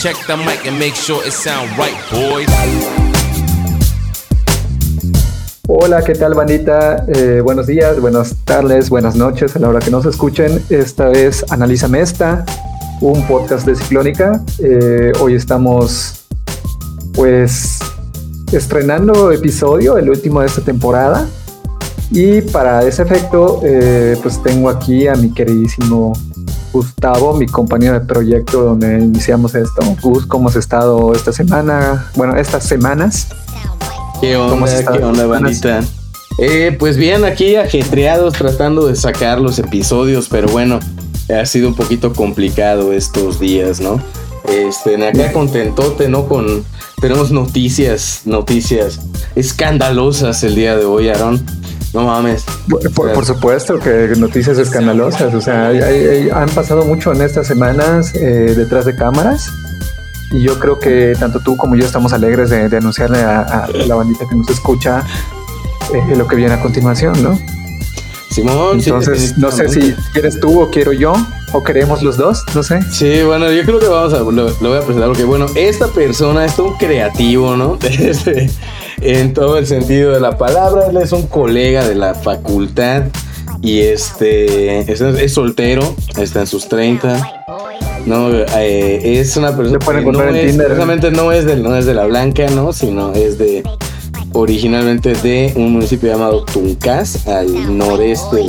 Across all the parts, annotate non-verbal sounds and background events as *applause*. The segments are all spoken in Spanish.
Check the mic and make sure it sound right, boys. Hola, ¿qué tal, bandita? Eh, buenos días, buenas tardes, buenas noches a la hora que nos escuchen. Esta es Analízame Esta, un podcast de Ciclónica. Eh, hoy estamos, pues, estrenando episodio, el último de esta temporada. Y para ese efecto, eh, pues tengo aquí a mi queridísimo Gustavo, mi compañero de proyecto donde iniciamos esto. Gus, ¿cómo has estado esta semana? Bueno, estas semanas. ¿Qué onda? ¿Qué onda, bandita? Eh, pues bien, aquí ajetreados tratando de sacar los episodios, pero bueno, ha sido un poquito complicado estos días, ¿no? Este, acá contentote, ¿no? Con tenemos noticias, noticias escandalosas el día de hoy, Aaron. No mames. Por, supuesto que noticias escandalosas. O sea, han pasado mucho en estas semanas eh, detrás de cámaras. Y yo creo que tanto tú como yo estamos alegres de, anunciarle a, la bandita que nos escucha eh, lo que viene a continuación, ¿no? Simón, entonces no sé si quieres tú o quiero yo o queremos los dos, no sé. Sí, bueno, yo creo que vamos a lo, voy a presentar porque bueno, esta persona es un creativo, ¿no? *laughs* Este, en todo el sentido de la palabra. Él es un colega de la facultad y este es, soltero, está en sus 30. No, eh, es una persona que no es, precisamente no es, de, no es de la Blanca, ¿no? Sino es de originalmente de un municipio llamado Tuncas, al noreste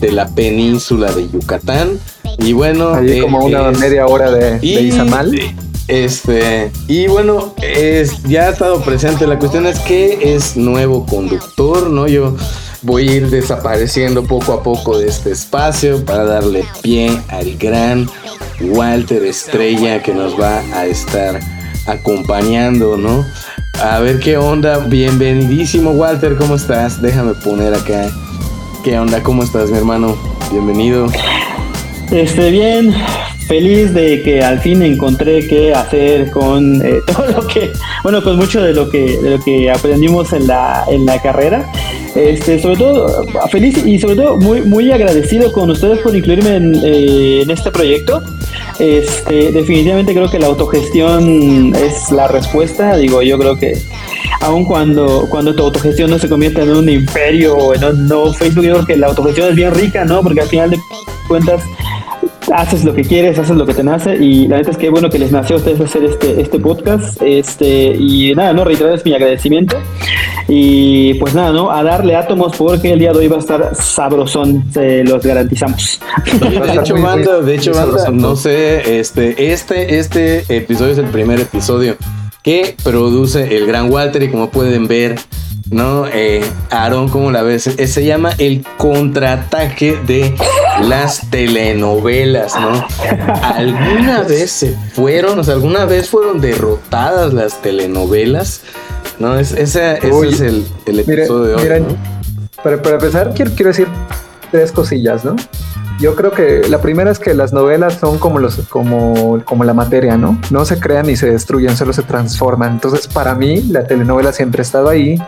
de la, península de Yucatán. Y bueno, Allí como una media hora de, de Izamal. Este, y bueno, es, ya ha estado presente. La cuestión es que es nuevo conductor, ¿no? Yo voy a ir desapareciendo poco a poco de este espacio para darle pie al gran Walter Estrella que nos va a estar acompañando, ¿no? A ver qué onda. Bienvenidísimo, Walter, ¿cómo estás? Déjame poner acá. ¿Qué onda? ¿Cómo estás, mi hermano? Bienvenido. Este, bien, feliz de que al fin encontré qué hacer con eh, *laughs* todo lo que, bueno, con mucho de lo que, de lo que aprendimos en la, en la carrera. Este, sobre todo feliz y sobre todo muy, muy agradecido con ustedes por incluirme en, eh, en este proyecto. Este, definitivamente creo que la autogestión es la respuesta. Digo, yo creo que aun cuando, cuando tu autogestión no se convierta en un imperio o en un no Facebook, yo creo que la autogestión es bien rica, ¿no? Porque al final de cuentas haces lo que quieres, haces lo que te nace y la neta es que bueno que les nació a ustedes hacer este, este podcast este y nada, no, reiterarles mi agradecimiento y pues nada, ¿no? A darle átomos porque el día de hoy va a estar sabrosón, se los garantizamos. De hecho, banda, de hecho, banda, no sé, este, este, este episodio es el primer episodio que produce el gran Walter y como pueden ver ¿no? Eh, Aaron, ¿cómo la ves? Eh, se llama el contraataque de las telenovelas, ¿no? ¿Alguna *laughs* vez se fueron, o sea, alguna vez fueron derrotadas las telenovelas? ¿No? Es, ese, es el, episodio de hoy. para, empezar, quiero, quiero decir tres cosillas, ¿no? Yo creo que la primera es que las novelas son como los como, como la materia, ¿no? No se crean ni se destruyen, solo se transforman. Entonces, para mí, la telenovela siempre ha estado ahí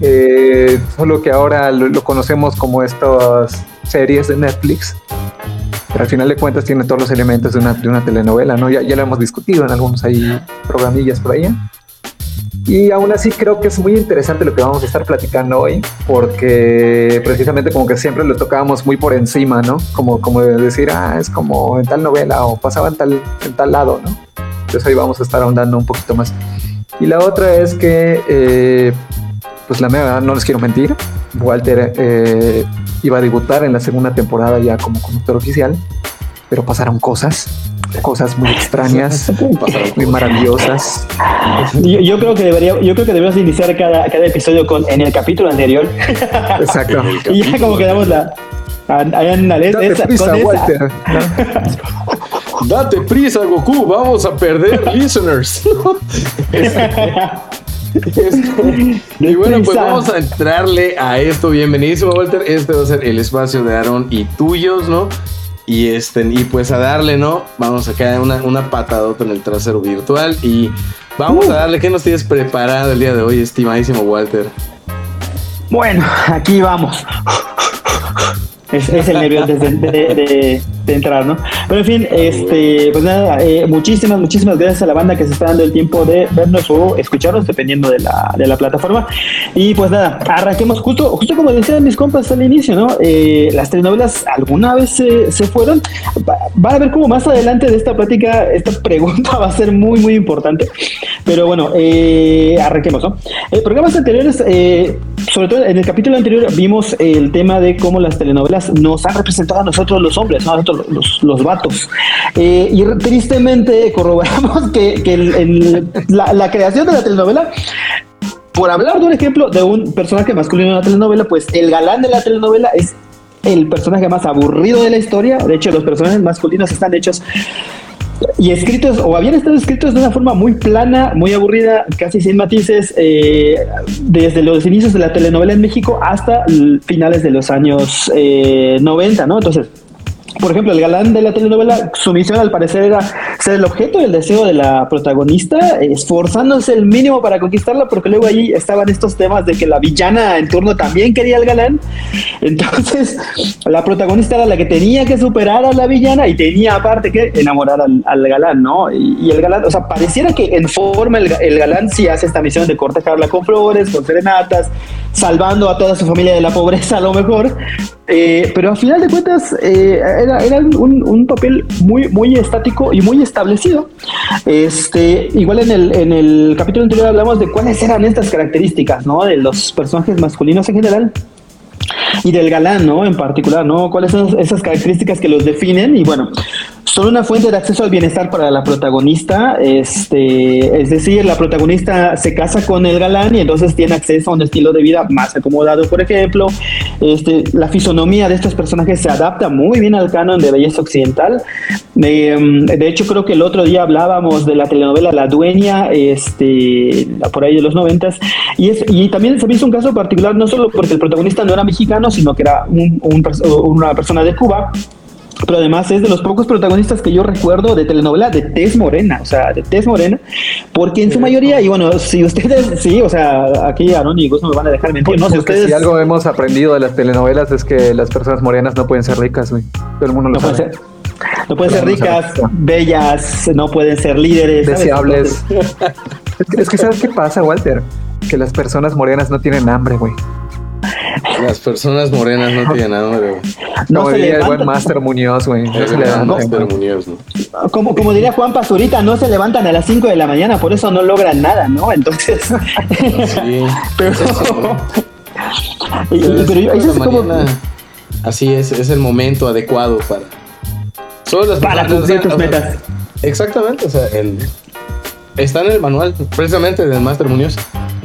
eh, solo que ahora lo, conocemos como estas series de Netflix, pero al final de cuentas tiene todos los elementos de una, de una telenovela, ¿no? Ya, ya, lo hemos discutido en algunos ahí programillas por allá. Y aún así creo que es muy interesante lo que vamos a estar platicando hoy, porque precisamente como que siempre lo tocábamos muy por encima, ¿no? Como, como de decir, ah, es como en tal novela o pasaba en tal, en tal lado, ¿no? Entonces hoy vamos a estar ahondando un poquito más. Y la otra es que eh, pues la verdad no les quiero mentir, Walter eh, iba a debutar en la segunda temporada ya como conductor oficial, pero pasaron cosas, cosas muy extrañas, muy maravillosas. Yo, creo que debería, yo creo que deberíamos iniciar cada, cada episodio con en el capítulo anterior. Exacto. *laughs* y ya como quedamos la Date esa, prisa, Walter. Date prisa, Goku, vamos a perder *laughs* listeners. *laughs* y bueno, pues vamos a entrarle a esto. Bienvenidísimo, Walter. Este va a ser el espacio de Aaron y tuyos, ¿no? Y este, y pues a darle, ¿no? Vamos a caer una, una patadota en el trasero virtual. Y vamos a darle. ¿Qué nos tienes preparado el día de hoy, estimadísimo Walter? Bueno, aquí vamos. Es, es el nervio antes de, de- de- de entrar, ¿no? Pero en fin, este, pues nada, eh, muchísimas, muchísimas gracias a la banda que se está dando el tiempo de vernos o escucharnos, dependiendo de la, de la plataforma. Y pues nada, arranquemos justo, justo como decían mis compas al inicio, ¿no? Eh, las telenovelas alguna vez se, se fueron. Va, va a ver cómo más adelante de esta plática, esta *laughs* pregunta va a ser muy, muy importante. Pero bueno, eh, arranquemos, ¿no? En programas anteriores, eh, sobre todo en el capítulo anterior, vimos el tema de cómo las telenovelas nos han representado a nosotros los hombres, a nosotros los, los vatos. Eh, y tristemente corroboramos que, la creación de la telenovela por hablar de un ejemplo de un personaje masculino en una telenovela, pues el galán de la telenovela es el personaje más aburrido de la historia. De hecho, los personajes masculinos están hechos y escritos, o habían estado escritos de una forma muy plana, muy aburrida, casi sin matices, eh, desde los inicios de la telenovela en México hasta finales de los años eh, 90, ¿no? Entonces, por ejemplo, el galán de la telenovela, su misión al parecer era ser el objeto del deseo de la protagonista, esforzándose el mínimo para conquistarla, porque luego ahí estaban estos temas de que la villana en turno también quería al galán. Entonces, la protagonista era la que tenía que superar a la villana y tenía aparte que enamorar al, al galán, ¿no? Y, el galán, o sea, pareciera que en forma el, el galán sí hace esta misión de cortejarla con flores, con serenatas, salvando a toda su familia de la pobreza a lo mejor. Eh, pero a final de cuentas eh, era, era un, un papel muy, muy estático y muy establecido. Este, igual en el, en el capítulo anterior hablamos de cuáles eran estas características, ¿no? De los personajes masculinos en general y del galán, ¿no? En particular, ¿no? ¿Cuáles son esas características que los definen? Y bueno, son una fuente de acceso al bienestar para la protagonista, este, es decir, la protagonista se casa con el galán y entonces tiene acceso a un estilo de vida más acomodado, por ejemplo, este, la fisonomía de estos personajes se adapta muy bien al canon de belleza occidental. Eh, de hecho, creo que el otro día hablábamos de la telenovela La Dueña, este, por ahí de los noventas, y, es, y también se me un caso particular, no solo porque el protagonista no era mexicano, sino que era un- una persona de Cuba, pero además es de los pocos protagonistas que yo recuerdo de telenovela de tez morena, o sea, de tez morena, porque en su mayoría, y bueno, si ustedes, sí, o sea, aquí Aaron y Gus no me van a dejar mentir, no sé, Porque ustedes si algo hemos aprendido de las telenovelas es que las personas morenas no pueden ser ricas, güey. Todo el mundo lo no sabe. ser, no pueden ser ricas, bellas, no pueden ser líderes. Deseables. Entonces, *laughs* Es que, es que ¿sabes qué pasa, Walter? Que las personas morenas no tienen hambre, güey. Las personas morenas no tienen hambre, güey. no Como se diría el buen levantan, Master Muñoz, güey. No se Master. Muñoz, ¿no? como, como diría Juan Pazurita, no se levantan a las 5 de la mañana, por eso no logran nada, ¿no? Entonces, *laughs* *laughs* Sí. pero, Es eso, ¿no? y- y- Pero pero yo- es eso es la como, mañana. Así es, es el momento adecuado para. Solo las para personas- cumplir tus o sea, metas. Exactamente, o sea, el- está en el manual, precisamente del Master Muñoz.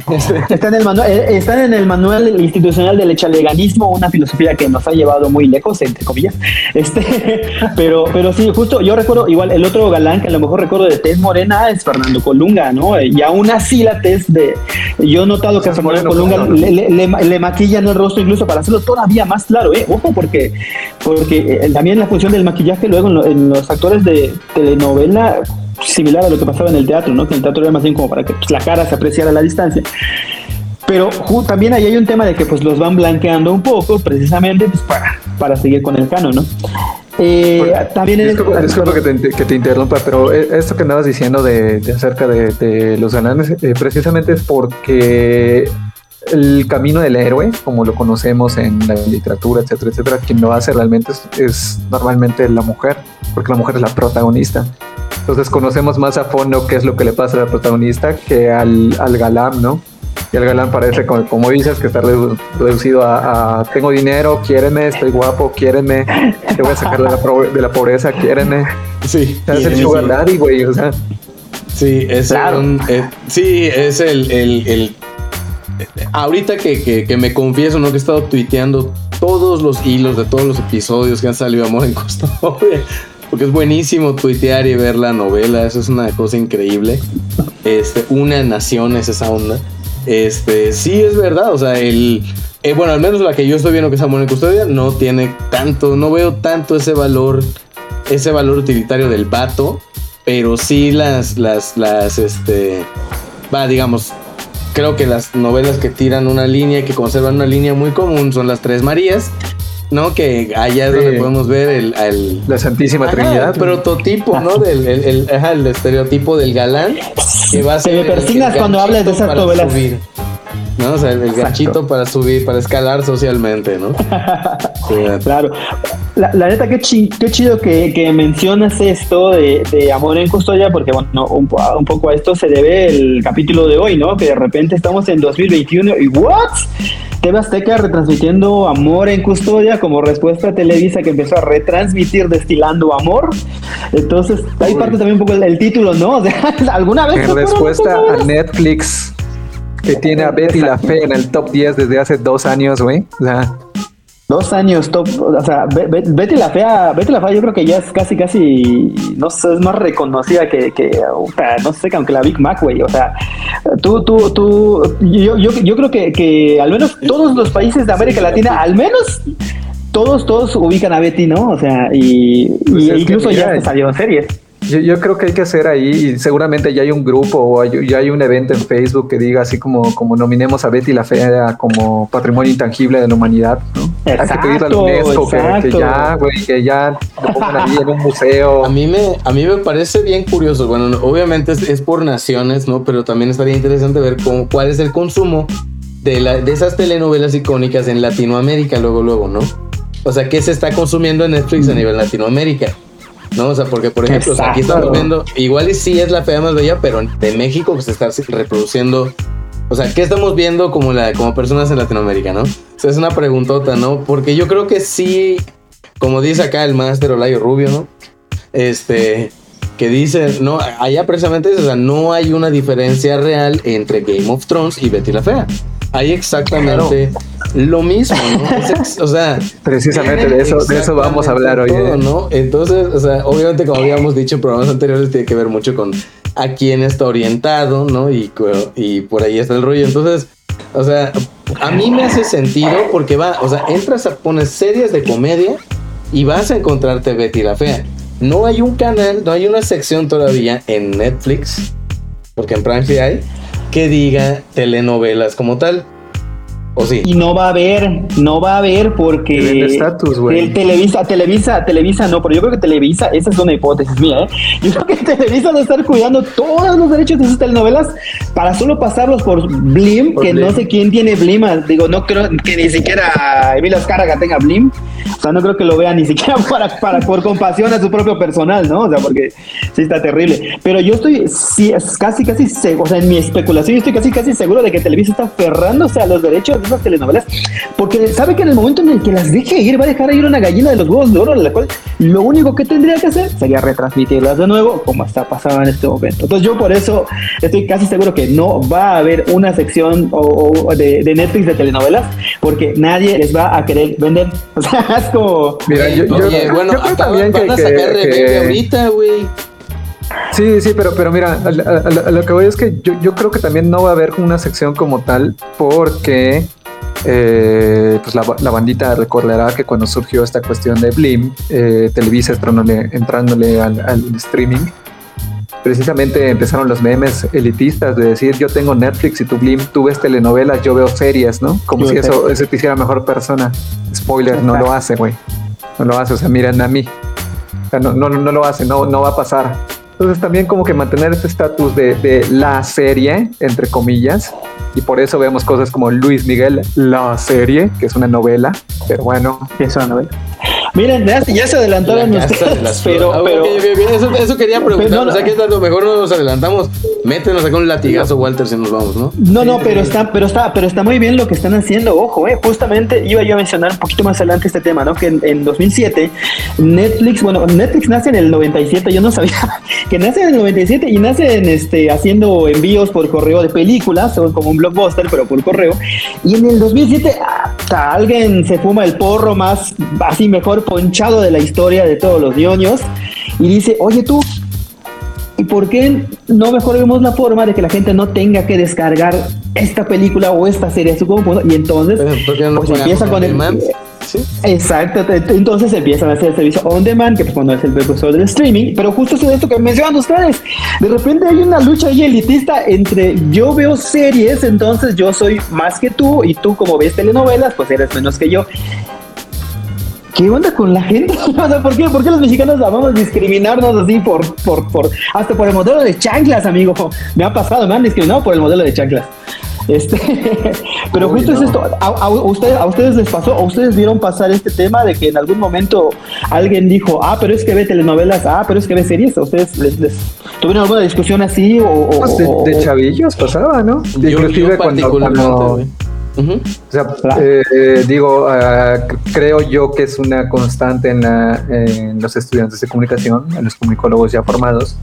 *laughs* Está en, el manual, eh, está en el manual institucional del echaleganismo, una filosofía que nos ha llevado muy lejos, entre comillas. Este, *laughs* pero, pero sí, justo yo recuerdo, igual el otro galán que a lo mejor recuerdo de tez morena es Fernando Colunga, ¿no? Y aún así la tez de. Yo he notado que a Fernando Colunga claro. le, le- le- le maquillan el rostro incluso para hacerlo todavía más claro, ¿eh? Ojo, porque, porque eh, también la función del maquillaje luego en, lo- en los actores de telenovela similar a lo que pasaba en el teatro, ¿no? Que el teatro era más bien como para que pues, la cara se apreciara a la distancia. Pero también ahí hay un tema de que pues los van blanqueando un poco precisamente pues, para, para seguir con el canon, ¿no? Eh, también es- Disculpa, disculpa que, te, que te interrumpa, pero eh, esto que andabas diciendo de, de acerca de, de los galanes, eh, precisamente es porque el camino del héroe, como lo conocemos en la literatura, etcétera, etcétera, quien lo hace realmente es, es normalmente la mujer, porque la mujer es la protagonista. Entonces conocemos más a fondo qué es lo que le pasa a la protagonista que al, al galán, ¿no? Y el galán parece, como, como dices, que está redu- reducido a, a, tengo dinero, quiéreme, estoy guapo, quiéreme, te voy a sacar de la, pro- de la pobreza, quiéreme. Sí, es el sugar daddy, güey, o sea. Sí, es Claro. un- eh, sí, es el, el- el- ahorita que, que- que me confieso, ¿no? Que he estado tuiteando todos los hilos de todos los episodios que han salido Amor en Custodia. Porque es buenísimo tuitear y ver la novela. Eso es una cosa increíble. Este, una nación es esa onda. Este, sí es verdad. O sea, el. eh, bueno, al menos la que yo estoy viendo que es Amor en Custodia no tiene tanto, no veo tanto ese valor, ese valor utilitario del vato pero sí las, las, las, este, va, digamos, creo que las novelas que tiran una línea y que conservan una línea muy común son las Tres Marías, ¿no? Que allá es donde podemos ver el, La Santísima Ajá, Trinidad. el prototipo, ¿no? Del el, el- ajá, el estereotipo del galán que va a ser persignas cuando hables de ganchito esas para novelas. subir, ¿no? O sea, el, el ganchito para subir, para escalar socialmente, ¿no? *laughs* Sí, Claro. La, la neta, qué, chi- qué chido que, que mencionas esto de, de Amor en Custodia, porque bueno, un, un poco a esto se debe el capítulo de hoy, ¿no? Que de repente estamos en 2021 y ¿what? TV Azteca retransmitiendo Amor en Custodia como respuesta a Televisa que empezó a retransmitir Destilando Amor. Entonces, ahí parte también un poco el, el título, ¿no? *laughs* O sea, ¿alguna vez... En respuesta a? Netflix, que tiene a Betty la Fe en el top 10 desde hace dos años, güey. O sea, Dos años top, o sea, Betty la Fea, Betty la Fea yo creo que ya es casi, casi, no sé, es más reconocida que, que puta, no sé, que aunque la Big Mac, güey, o sea, tú, tú, tú, yo, yo, yo creo que, que al menos todos los países de América Latina, al menos todos, todos ubican a Betty, ¿no? O sea, y, Pues y es que incluso mira, ya se salieron series. Yo, yo creo que hay que hacer ahí, y seguramente ya hay un grupo o hay- ya hay un evento en Facebook que diga así como, como nominemos a Betty la Fea como patrimonio intangible de la humanidad, ¿no? hay que pedirle al Exacto, UNESCO que, ya, güey, que ya lo pongan ahí en un museo. A mí me, a mí me parece bien curioso. Bueno, no, obviamente es, es por naciones, ¿no? Pero también estaría interesante ver cómo, cuál es el consumo de, la, de esas telenovelas icónicas en Latinoamérica, luego, luego, ¿no? O sea, ¿qué se está consumiendo en Netflix a nivel Latinoamérica? ¿No? O sea, porque, por ejemplo, o sea, aquí estamos viendo, igual y sí es la fea más bella, pero de México pues, se está reproduciendo. O sea, ¿qué estamos viendo como, la, como personas en Latinoamérica, no? O sea, es una preguntota, ¿no? Porque yo creo que sí, como dice acá el máster Olayo Rubio, ¿no? Este, que dice, no, allá precisamente, o sea, no hay una diferencia real entre Game of Thrones y Betty la Fea. Hay exactamente lo mismo, ¿no? O sea, Precisamente de eso, de eso vamos a hablar hoy. todo, ¿eh? ¿no? Entonces, o sea, obviamente, como habíamos dicho en programas anteriores, tiene que ver mucho con a quién está orientado, ¿no? Y, por ahí está el rollo. Entonces, o sea, a mí me hace sentido porque va, o sea, entras a poner series de comedia y vas a encontrarte Betty la Fea. No hay un canal, no hay una sección todavía en Netflix, porque en Prime sí hay, que diga telenovelas como tal. ¿O sí? Y no va a haber, no va a haber porque estatus, güey. el Televisa, Televisa, Televisa no, pero yo creo que Televisa, esa es una hipótesis mía, ¿eh? Yo creo que Televisa va a estar cuidando todos los derechos de sus telenovelas para solo pasarlos por Blim, Por que no sé quién tiene Blim, ah, digo, no creo que ni siquiera Emilio Azcárraga tenga Blim, o sea, no creo que lo vea ni siquiera *laughs* para, para por compasión a su propio personal, ¿no? O sea, porque sí está terrible. Pero yo estoy sí, es casi, casi seguro, o sea, en mi especulación, yo estoy casi, casi seguro de que Televisa está aferrándose a los derechos de esas telenovelas, porque sabe que en el momento en el que las deje ir, va a dejar ir una gallina de los huevos de oro, la cual lo único que tendría que hacer sería retransmitirlas de nuevo, como está pasando en este momento. Entonces, yo por eso estoy casi seguro que no va a haber una sección o, o de, de Netflix de telenovelas, porque nadie les va a querer vender. *laughs* O sea, es como. Mira, yo, yo- Oye, yo bueno, creo también van que, a sacar que- ahorita, güey. Sí, sí, pero, pero mira, a, a- a- a lo que voy es que yo, yo creo que también no va a haber una sección como tal porque eh, pues la, la bandita recordará que cuando surgió esta cuestión de Blim, eh, Televisa entrándole, entrándole al, al streaming, precisamente empezaron los memes elitistas de decir yo tengo Netflix y tu Blim, tú ves telenovelas, yo veo series, ¿no? Como Yo si eso, eso te hiciera mejor persona. Spoiler, no lo hace, güey. No lo hace, o sea, miren a mí. O sea, no, no, no lo hace, no, no va a pasar. Entonces también como que mantener este estatus de, de la serie, entre comillas, y por eso vemos cosas como Luis Miguel, la serie, que es una novela, pero bueno, Es una novela. Miren, ya, ya se adelantaron ustedes, las pero, flores. pero Ah, ok, ok, ok, Eso, eso quería preguntar. No, o sea, que a lo mejor no nos adelantamos. Métenos acá un latigazo, Walter, si nos vamos, ¿no? No, no, pero está, pero está, pero está muy bien lo que están haciendo. Ojo, eh, justamente iba yo a mencionar un poquito más adelante este tema, ¿no? Que en, en 2007 Netflix, bueno, Netflix nace en el 97. Yo no sabía *laughs* que nace en el 97 y nace en este haciendo envíos por correo de películas, o como un blockbuster, pero por correo. Y en el 2007 hasta alguien se fuma el porro más así mejor ponchado de la historia de todos los ñoños y dice, oye tú, ¿Y por qué no mejor vemos la forma de que la gente no tenga que descargar esta película o esta serie a su computadora? Y entonces, Pero, ¿por qué no pues empieza con on el... demand? Sí. Exacto, entonces empiezan a hacer el servicio on demand, que pues cuando es el precursor del streaming, pero justo es esto que mencionan ustedes. De repente hay una lucha ahí elitista entre yo veo series, entonces yo soy más que tú, y tú como ves telenovelas, pues eres menos que yo. ¿Qué onda con la gente? *laughs* ¿por qué, ¿por qué los mexicanos vamos a discriminarnos así por, por, por, hasta por el modelo de chanclas, amigo? Me ha pasado, me han discriminado por el modelo de chanclas. Este, *laughs* pero justo es esto, a, ustedes, a ustedes les pasó, a ustedes vieron pasar este tema de que en algún momento alguien dijo, ah, pero es que ve telenovelas, ah, pero es que ve series, ¿a ustedes les, tuvieron alguna discusión así o, pues de, chavillos pasaba, ¿no? Inclusive cuando, o sea, eh, digo, ah, creo yo que es una constante en, la, en, los estudiantes de comunicación, en los comunicólogos ya formados,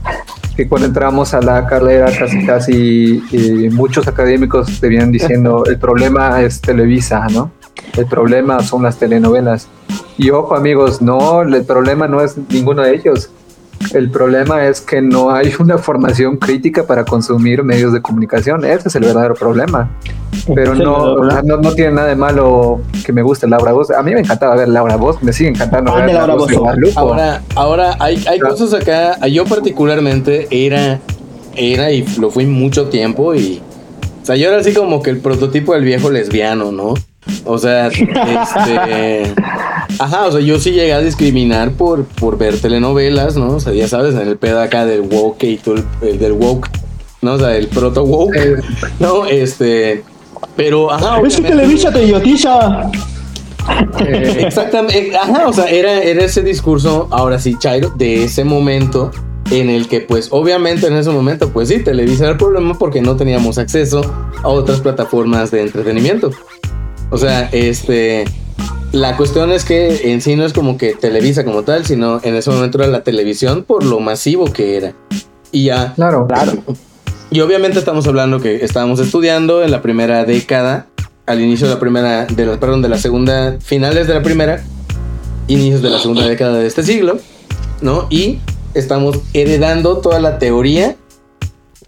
que cuando entramos a la carrera casi casi eh, muchos académicos te vienen diciendo el problema es Televisa, ¿no? El problema son las telenovelas. Y ojo amigos, no, el problema no es ninguno de ellos. El problema es que no hay una formación crítica para consumir medios de comunicación. Ese es el verdadero problema. Pero no, no, tiene nada de malo que me guste Laura Voz. A mí me encantaba ver Laura Voz, me sigue encantando ver Laura Voz. Ahora, ahora hay, hay cosas acá. Yo particularmente era, era y lo fui mucho tiempo y. O sea, yo era así como que el prototipo del viejo lesbiano, ¿no? O sea, *laughs* este. Ajá, o sea, yo sí llegué a discriminar por, por ver telenovelas, ¿no? O sea, ya sabes, en el pedo acá del woke y todo el, del woke, ¿no? O sea, el proto woke, eh. ¿no? Este. Pero, ajá. Es que Televisa te idiotiza. Eh, exactamente, ajá, o sea, era, era ese discurso, ahora sí, Chairo, de ese momento en el que pues obviamente en ese momento pues sí, Televisa era el problema porque no teníamos acceso a otras plataformas de entretenimiento. O sea, este, la cuestión es que en sí no es como que Televisa como tal, sino en ese momento era la televisión por lo masivo que era. Y ya. Claro, claro. Y obviamente estamos hablando que estábamos estudiando en la primera década, al inicio de la primera, de la, perdón, de la segunda, finales de la primera, inicios de la segunda década de este siglo, ¿no? Y estamos heredando toda la teoría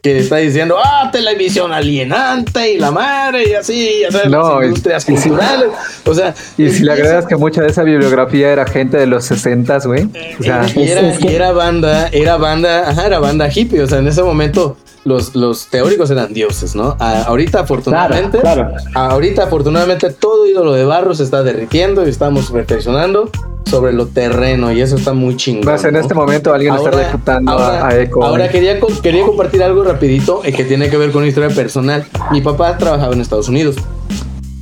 que está diciendo, ah, televisión alienante y la madre y así, ya sabes, no, industrias culturales. o sea, y si le agregas que mucha de esa bibliografía era gente de los 60, güey. O sea, y era, banda, era banda, ajá, era banda hippie. O sea, en ese momento los, los teóricos eran dioses, ¿no? ahorita, afortunadamente, claro, ahorita, afortunadamente, todo ídolo de barro se está derritiendo y estamos reflexionando sobre lo terreno y eso está muy chingón. Más en este momento alguien está reclutando a, Eco. Ahora quería, quería compartir algo rapidito eh, que tiene que ver con una historia personal. Mi papá trabajaba en Estados Unidos.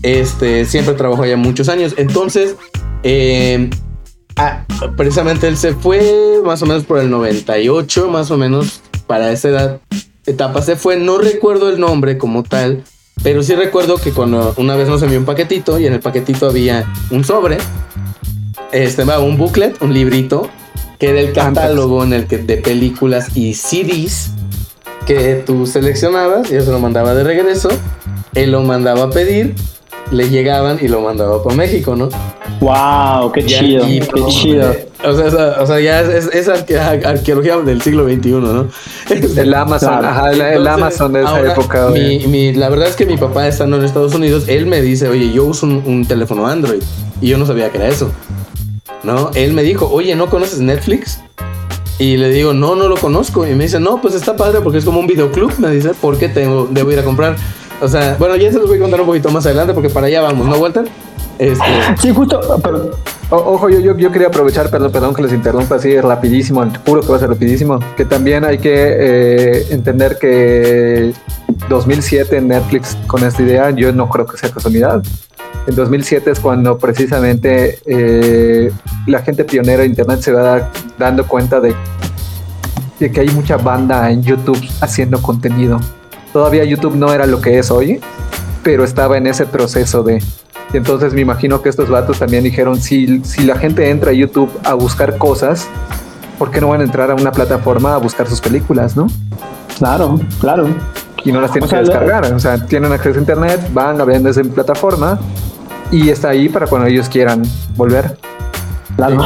Este, siempre trabajó allá muchos años. Entonces, eh, ah, precisamente él se fue más o menos por el 98, más o menos para esa edad etapa se fue. No recuerdo el nombre como tal, pero sí recuerdo que cuando una vez nos envió un paquetito y en el paquetito había un sobre, este, un booklet, un librito, que era el catálogo en el que de películas y CDs que tú seleccionabas, yo se lo mandaba de regreso, él lo mandaba a pedir le llegaban y lo mandaba para México, ¿no? ¡Wow! ¡Qué chido! ¡Qué chido! O sea, o sea, ya es, es, arqueología del siglo XXI, ¿no? *laughs* El Amazon, ajá, el Amazon de esa época. Mi, mi, la verdad es que mi papá estando en Estados Unidos, él me dice, oye, yo uso un, un teléfono Android. Y yo no sabía que era eso. ¿No? Él me dijo, oye, ¿no conoces Netflix? Y le digo, no, no lo conozco. Y me dice, no, pues está padre porque es como un videoclub. Me dice, ¿por qué tengo, debo ir a comprar? O sea, bueno, ya se los voy a contar un poquito más adelante porque para allá vamos, ¿no, Walter? Este... Sí, justo, pero... ojo, yo, yo, yo, quería aprovechar, perdón, perdón que les interrumpa así rapidísimo, puro que va a ser rapidísimo, que también hay que eh, entender que 2007 en Netflix con esta idea, yo no creo que sea casualidad. En 2007 es cuando precisamente eh, la gente pionera de Internet se va dando cuenta de, de que hay mucha banda en YouTube haciendo contenido Todavía YouTube no era lo que es hoy, pero estaba en ese proceso de... Y entonces me imagino que estos vatos también dijeron, si, si la gente entra a YouTube a buscar cosas, ¿por qué no van a entrar a una plataforma a buscar sus películas, no? Claro, claro. Y no las tienen que descargar, o sea, tienen acceso a internet, van a ver esa plataforma y está ahí para cuando ellos quieran volver. Claro.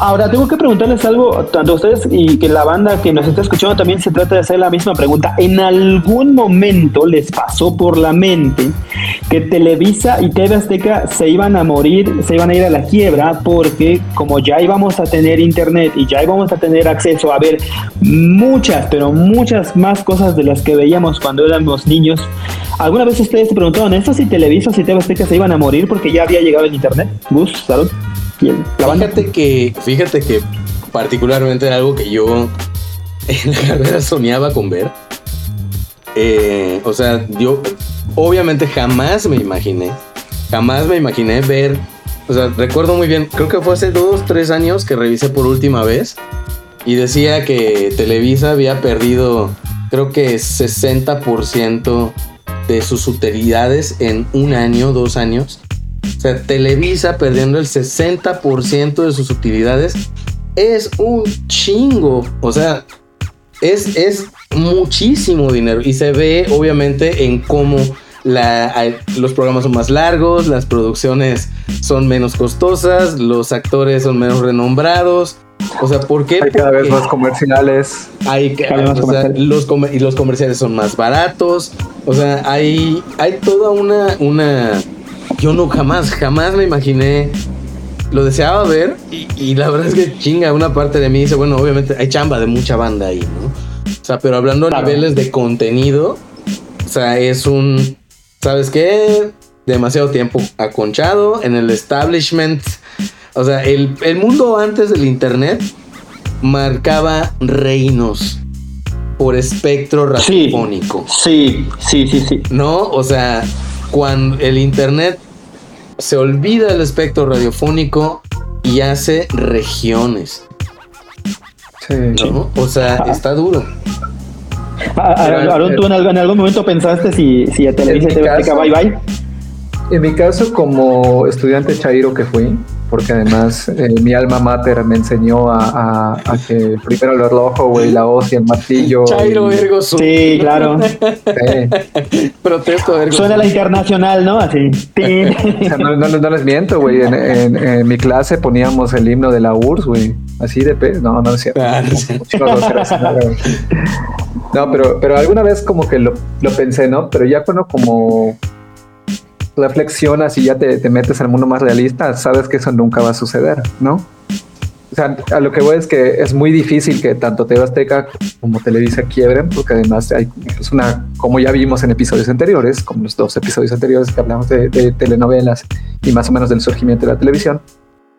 Ahora tengo que preguntarles algo tanto a ustedes y que la banda que nos está escuchando también se trata de hacer la misma pregunta. ¿En algún momento les pasó por la mente que Televisa y TV Azteca se iban a morir, se iban a ir a la quiebra porque como ya íbamos a tener internet y ya íbamos a tener acceso a ver muchas, pero muchas más cosas de las que veíamos cuando éramos niños? ¿Alguna vez ustedes se preguntaron esto si Televisa y TV Azteca se iban a morir porque ya había llegado el internet? Gus, salud. Fíjate que, fíjate que particularmente era algo que yo en la carrera soñaba con ver. Eh, o sea, yo obviamente jamás me imaginé, jamás me imaginé ver, o sea, recuerdo muy bien, creo que fue hace dos, tres años que revisé por última vez y decía que Televisa había perdido, creo que 60% de sus utilidades en un año, dos años. O sea, Televisa perdiendo el 60% de sus utilidades es un chingo. O sea, es, es muchísimo dinero. Y se ve obviamente en cómo la, los programas son más largos, las producciones son menos costosas, los actores son menos renombrados. O sea, ¿por qué? Hay cada vez más comerciales. hay Cada vez más o sea, comerciales. los comer- y los comerciales son más baratos. O sea, hay, hay toda una, una. Yo no jamás, jamás me imaginé. Lo deseaba ver y, y la verdad es que chinga, una parte de mí dice, bueno, obviamente hay chamba de mucha banda ahí, ¿no? O sea, pero hablando a Claro. niveles de contenido, o sea, es un, ¿sabes qué? Demasiado tiempo aconchado en el establishment. O sea, el, el mundo antes del internet marcaba reinos por espectro radiofónico. Sí, sí, sí, sí. ¿No? O sea, cuando el internet se olvida del espectro radiofónico y hace regiones, Sí. ¿no? O sea, está duro. Ah, ah, Aaron, eh, ¿tú en algún, en algún momento pensaste si, si a Televisa te caso- bye bye? En mi caso, como estudiante chairo que fui, porque además eh, mi alma mater me enseñó a, a- a que primero el reloj, güey, la hoz y el martillo. *laughs* Chairo y- Ergo Sum. Sí, claro. Sí. *laughs* Protesto Ergo Suena la internacional, ¿no? Así. Tin. O sea, no, no- no les miento, güey. En, en- en mi clase poníamos el himno de la URSS, güey. Así de pe... No, no es cierto. Ah, sí. No, pero, pero alguna vez como que lo, lo pensé, ¿no? Pero ya cuando como reflexionas y ya te, te metes al mundo más realista, sabes que eso nunca va a suceder, ¿no? O sea, a lo que voy es que es muy difícil que tanto TV Azteca como Televisa quiebren, porque además hay es una, como ya vimos en episodios anteriores, como los dos episodios anteriores que hablamos de, de telenovelas y más o menos del surgimiento de la televisión,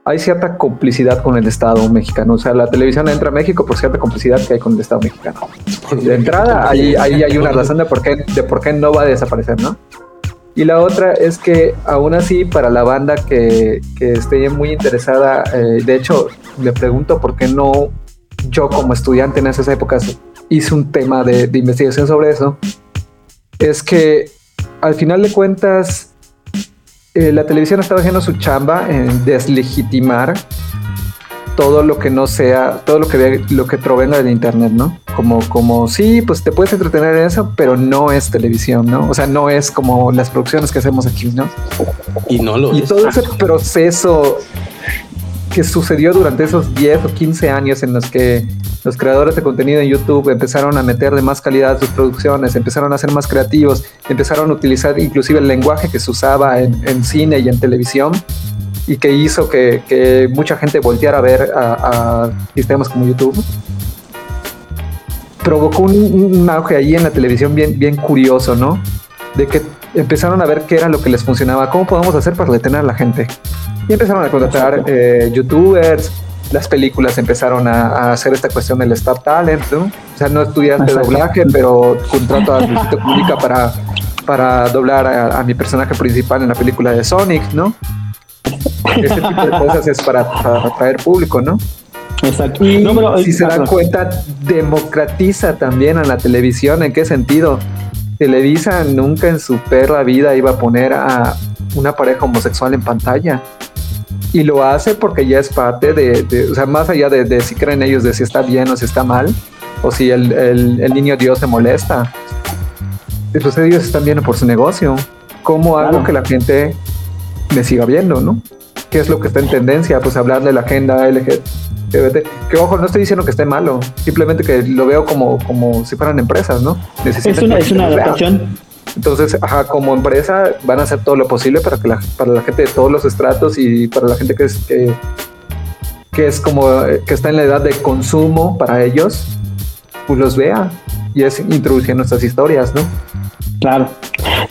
hay cierta complicidad con el Estado mexicano. O sea, la televisión entra a México por cierta complicidad que hay con el Estado mexicano. De entrada, ahí, ahí hay una razón de por, qué, de por qué no va a desaparecer, ¿no? Y la otra es que aún así para la banda que, que esté muy interesada, eh, de hecho le pregunto por qué no yo como estudiante en esas épocas hice un tema de, de investigación sobre eso, es que al final de cuentas eh, la televisión estaba haciendo su chamba en deslegitimar todo lo que no sea, todo lo que lo que provenga del internet, ¿no? Como, como sí, pues te puedes entretener en eso, pero no es televisión, ¿no? O sea, no es como las producciones que hacemos aquí, ¿no? Y no lo Y es. todo ese proceso que sucedió durante esos 10 o 15 años en los que los creadores de contenido en YouTube empezaron a meterle más calidad sus producciones, empezaron a ser más creativos, empezaron a utilizar inclusive el lenguaje que se usaba en, en cine y en televisión y que hizo que, que mucha gente volteara a ver a, a sistemas como YouTube. Provocó un, un auge ahí en la televisión bien, bien curioso, ¿no? De que empezaron a ver qué era lo que les funcionaba, cómo podemos hacer para retener a la gente. Y empezaron a contratar eh, youtubers, las películas empezaron a, a hacer esta cuestión del Star Talent, ¿no? O sea, no estudiaste doblaje, pero contrato a Luisito Comunica para, para doblar a, a mi personaje principal en la película de Sonic, ¿no? Ese tipo de *laughs* cosas es para, atraer público, ¿no? Exacto. Y No, pero- si se dan cuenta, democratiza también a la televisión. ¿En qué sentido? Televisa nunca en su perra vida iba a poner a una pareja homosexual en pantalla. Y lo hace porque ya es parte de, de- o sea, más allá de, de si creen ellos de si está bien o si está mal, o si el, el- el niño Dios se molesta. Pues ellos están viendo por su negocio. ¿Cómo hago Claro. que la gente me siga viendo, no? ¿Qué es lo que está en tendencia? Pues hablar de la agenda LGBT. Que ojo, no estoy diciendo que esté malo, simplemente que lo veo como, como si fueran empresas, ¿no? Necesitan Es una, es una adaptación. Entonces, ajá, como empresa van a hacer todo lo posible para que la, para la gente de todos los estratos y para la gente que es que, que es como que está en la edad de consumo para ellos, pues los vea y es introduciendo estas historias, ¿no? Claro.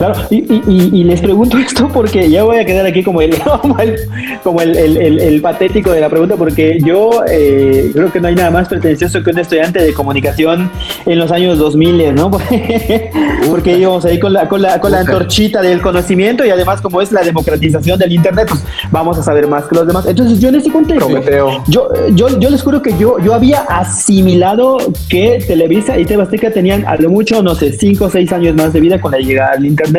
Claro, y, y, y, les pregunto *laughs* esto porque ya voy a quedar aquí como el, *laughs* como el, el, el, patético de la pregunta, porque yo eh, creo que no hay nada más pretencioso que un estudiante de comunicación en los años 2000, ¿no? *laughs* porque íbamos ahí con la, con la, con la antorchita del conocimiento y además como es la democratización del Internet, pues vamos a saber más que los demás. Entonces yo en ese contexto, yo, yo, yo les juro que yo, yo había asimilado que Televisa y Tebasteca tenían a lo mucho, no sé, 5 o 6 años más de vida con la llegada del Internet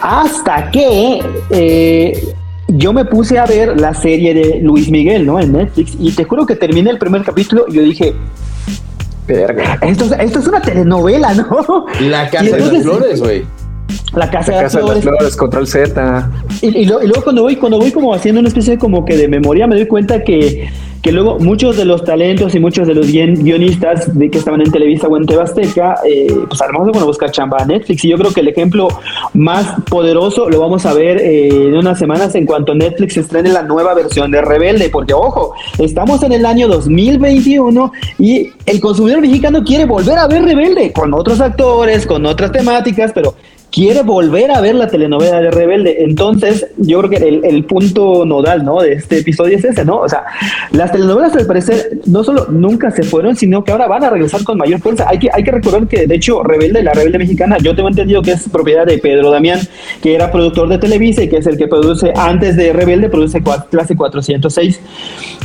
hasta que eh, yo me puse a ver la serie de Luis Miguel, ¿no? En Netflix. Y te juro que terminé el primer capítulo y yo dije, Esto, esto es una telenovela, ¿no? La Casa de las Flores, güey. La Casa, de, las Flores. contra el Z. Y, y, luego cuando voy, cuando voy como haciendo una especie de como que de memoria, me doy cuenta que que luego muchos de los talentos y muchos de los guionistas de que estaban en Televisa o en Tebasteca, eh, pues a lo mejor van a buscar chamba a Netflix. Y yo creo que el ejemplo más poderoso lo vamos a ver eh, en unas semanas en cuanto Netflix estrene la nueva versión de Rebelde, porque ojo, estamos en el año 2021 y el consumidor mexicano quiere volver a ver Rebelde con otros actores, con otras temáticas, pero quiere volver a ver la telenovela de Rebelde. Entonces, yo creo que el, punto nodal, ¿no? De este episodio es ese, ¿no? O sea, las telenovelas al parecer no solo nunca se fueron, sino que ahora van a regresar con mayor fuerza. Hay que, hay que recordar que, de hecho, Rebelde, la Rebelde mexicana, yo tengo entendido que es propiedad de Pedro Damián, que era productor de Televisa y que es el que produce, antes de Rebelde, produce Clase 406.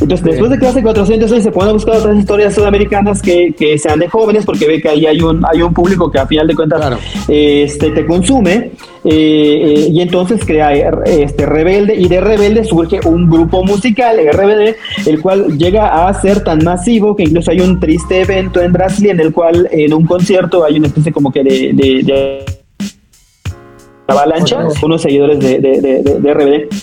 Entonces, después de Clase 406 se pueden buscar otras historias sudamericanas que, que sean de jóvenes, porque ve que ahí hay un, hay un público que a final de cuentas este, te consume eh, eh, y entonces crea este Rebelde y de Rebelde surge un grupo musical, RBD, el cual llega a ser tan masivo que incluso hay un triste evento en Brasil en el cual en un concierto hay una especie como que de, de, avalancha, unos seguidores de, de, RBD.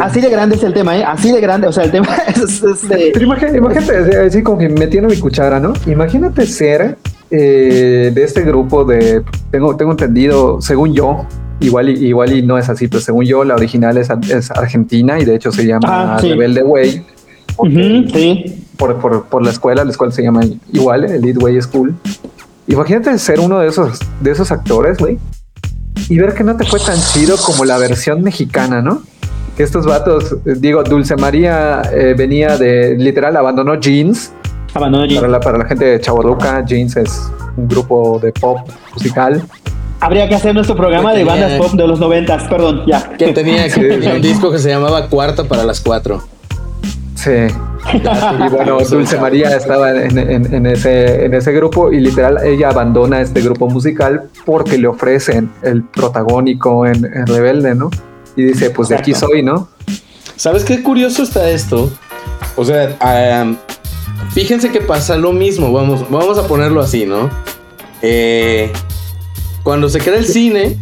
Así de grande es el tema, ¿eh? Así de grande, o sea, el tema *laughs* es, de... imagínate, imagínate, así como que metiendo mi cuchara, ¿no? Imagínate ser eh, de este grupo de, tengo, tengo entendido, según yo, igual y, igual y no es así, pero según yo la original es, es argentina y de hecho se llama ah, Rebelde Way. sí. Por, por, por, la escuela, la escuela se llama igual, Elite Way School. Imagínate ser uno de esos, de esos actores, güey, y ver que no te fue tan chido como la versión mexicana, ¿no? Que estos vatos, digo, Dulce María eh, venía de, literal, abandonó Jeans para la, para la gente de Chaboruca, Jeans es un grupo de pop musical. Habría que hacer nuestro programa de bandas pop de los noventas, perdón, ya. Que tenía, un disco que se llamaba Cuarta para las Cuatro. Sí. Y bueno, Dulce María estaba en, ese, en ese grupo y literal ella abandona este grupo musical porque le ofrecen el protagónico en, Rebelde, ¿no? Y dice, pues de aquí soy, ¿no? ¿Sabes qué curioso está esto? O sea, Fíjense que pasa lo mismo, vamos, vamos a ponerlo así, ¿no? Eh, cuando se crea el cine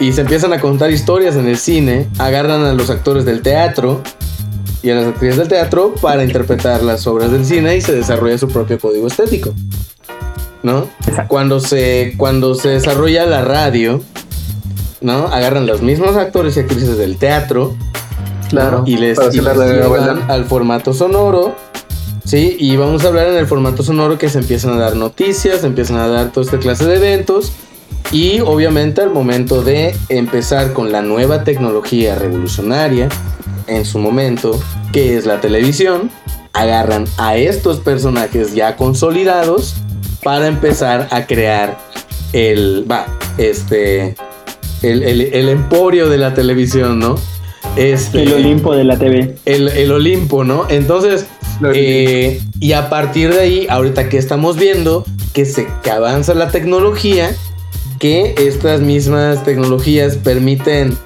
y se empiezan a contar historias en el cine, agarran a los actores del teatro y a las actrices del teatro para *laughs* interpretar las obras del cine y se desarrolla su propio código estético. ¿No? Cuando se, cuando se desarrolla la radio, ¿no? Agarran los mismos actores y actrices del teatro. Claro. Y les, y les llevan al formato sonoro Sí, y vamos a hablar en el formato sonoro que se empiezan a dar noticias, se empiezan a dar toda esta clase de eventos. Y obviamente al momento de empezar con la nueva tecnología revolucionaria, en su momento, que es la televisión, agarran a estos personajes ya consolidados para empezar a crear el, va, este, el, el emporio de la televisión, ¿no? Este, el Olimpo de la TV. El, el Olimpo, ¿no? Entonces, eh, y a partir de ahí, ahorita que estamos viendo que se que avanza la tecnología, que estas mismas tecnologías permiten,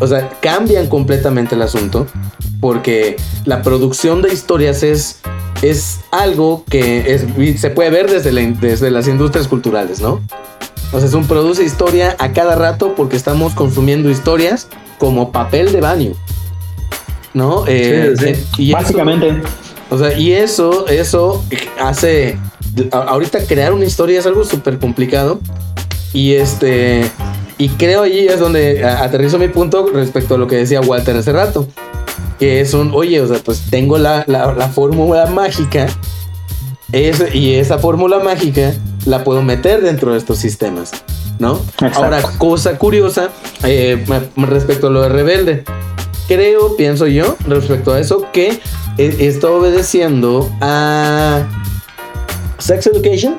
o sea, cambian completamente el asunto, porque la producción de historias es, es algo que es, se puede ver desde, desde las industrias culturales, ¿no? O sea, es un produce historia a cada rato porque estamos consumiendo historias como papel de baño. ¿No? Eh, eh, y Básicamente. O sea, y eso, eso hace. Ahorita crear una historia es algo súper complicado. Y este. Y creo ahí es donde aterrizo mi punto respecto a lo que decía Walter hace rato. Que es un, oye, o sea, pues tengo la, la, fórmula mágica. Es, y esa fórmula mágica la puedo meter dentro de estos sistemas. ¿no? Exacto. Ahora, cosa curiosa eh, respecto a lo de Rebelde. Creo, pienso yo, respecto a eso, que está obedeciendo a Sex Education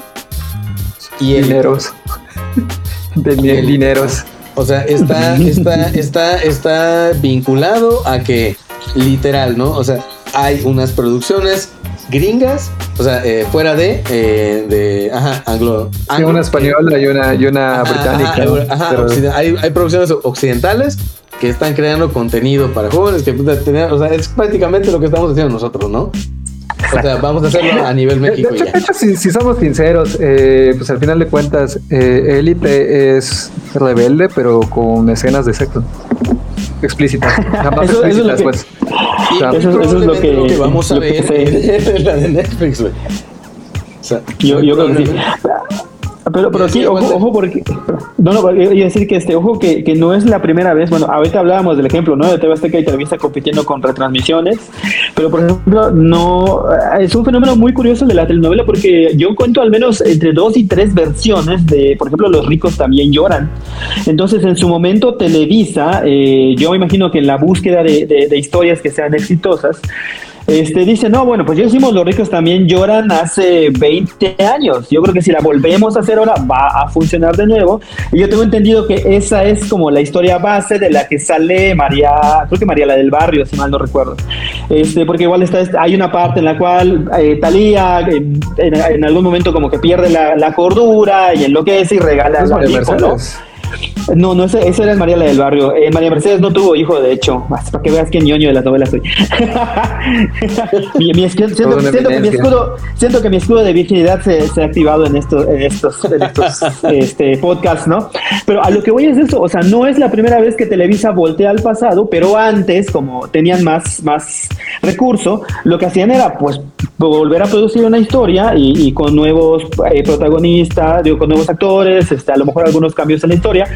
y el Dineros. *laughs* De ni- El- dineros. O sea, está, está, está, está vinculado a que literal, ¿no? O sea, hay unas producciones gringas, o sea, eh, fuera de, eh, de, ajá, anglo, Sí, anglo- una española y una, y una británica. ajá, ¿no? ajá, Pero- occiden- hay, hay producciones occidentales que están creando contenido para jóvenes, que puta, tener- o sea, es prácticamente lo que estamos haciendo nosotros, ¿no? O sea, vamos a hacerlo a nivel México de hecho, ya. de hecho, si, si somos sinceros, eh, pues al final de cuentas, eh, Élite es rebelde, pero con escenas de sexo explícitas. Nada más Eso- eso es lo explícitas, que- pues. Claro. muy Eso- eso es lo probablemente que- vamos a lo que ver en *laughs* la de Netflix, güey. O sea, Yo, yo creo que sí. Probablemente. Pero, pero Sí, ojo, ojo porque... No, no, a decir que este, ojo que, que no es la primera vez, bueno, ahorita hablábamos del ejemplo, ¿no? De TV Azteca y Televisa compitiendo con retransmisiones, pero por ejemplo, no, es un fenómeno muy curioso de la telenovela porque yo cuento al menos entre dos y tres versiones de, por ejemplo, Los ricos también lloran. Entonces, en su momento, Televisa, eh, yo me imagino que en la búsqueda de, de- de historias que sean exitosas, este dice, no, bueno, pues ya hicimos Los ricos también lloran hace 20 años. Yo creo que si la volvemos a hacer ahora va a funcionar de nuevo. Y yo tengo entendido que esa es como la historia base de la que sale María, creo que María la del barrio, si mal no recuerdo. Este, porque igual está, hay una parte en la cual eh, Talía en, algún momento como que pierde la, la cordura y enloquece y regala Es al María. No, no, ese, ese era María la del barrio. Eh, María Mercedes no tuvo hijo, de hecho. Para que veas qué ñoño de las novelas soy. *laughs* mi, mi siento, que mi escudo, siento que mi escudo de virginidad se, se ha activado en estos, en estos, en estos *laughs* este, podcasts, ¿no? Pero a lo que voy es eso, o sea, no es la primera vez que Televisa voltea al pasado, pero antes, como tenían más, más recurso, lo que hacían era pues volver a producir una historia y, y con nuevos eh, protagonistas, digo, con nuevos actores, este, a lo mejor algunos cambios en la historia,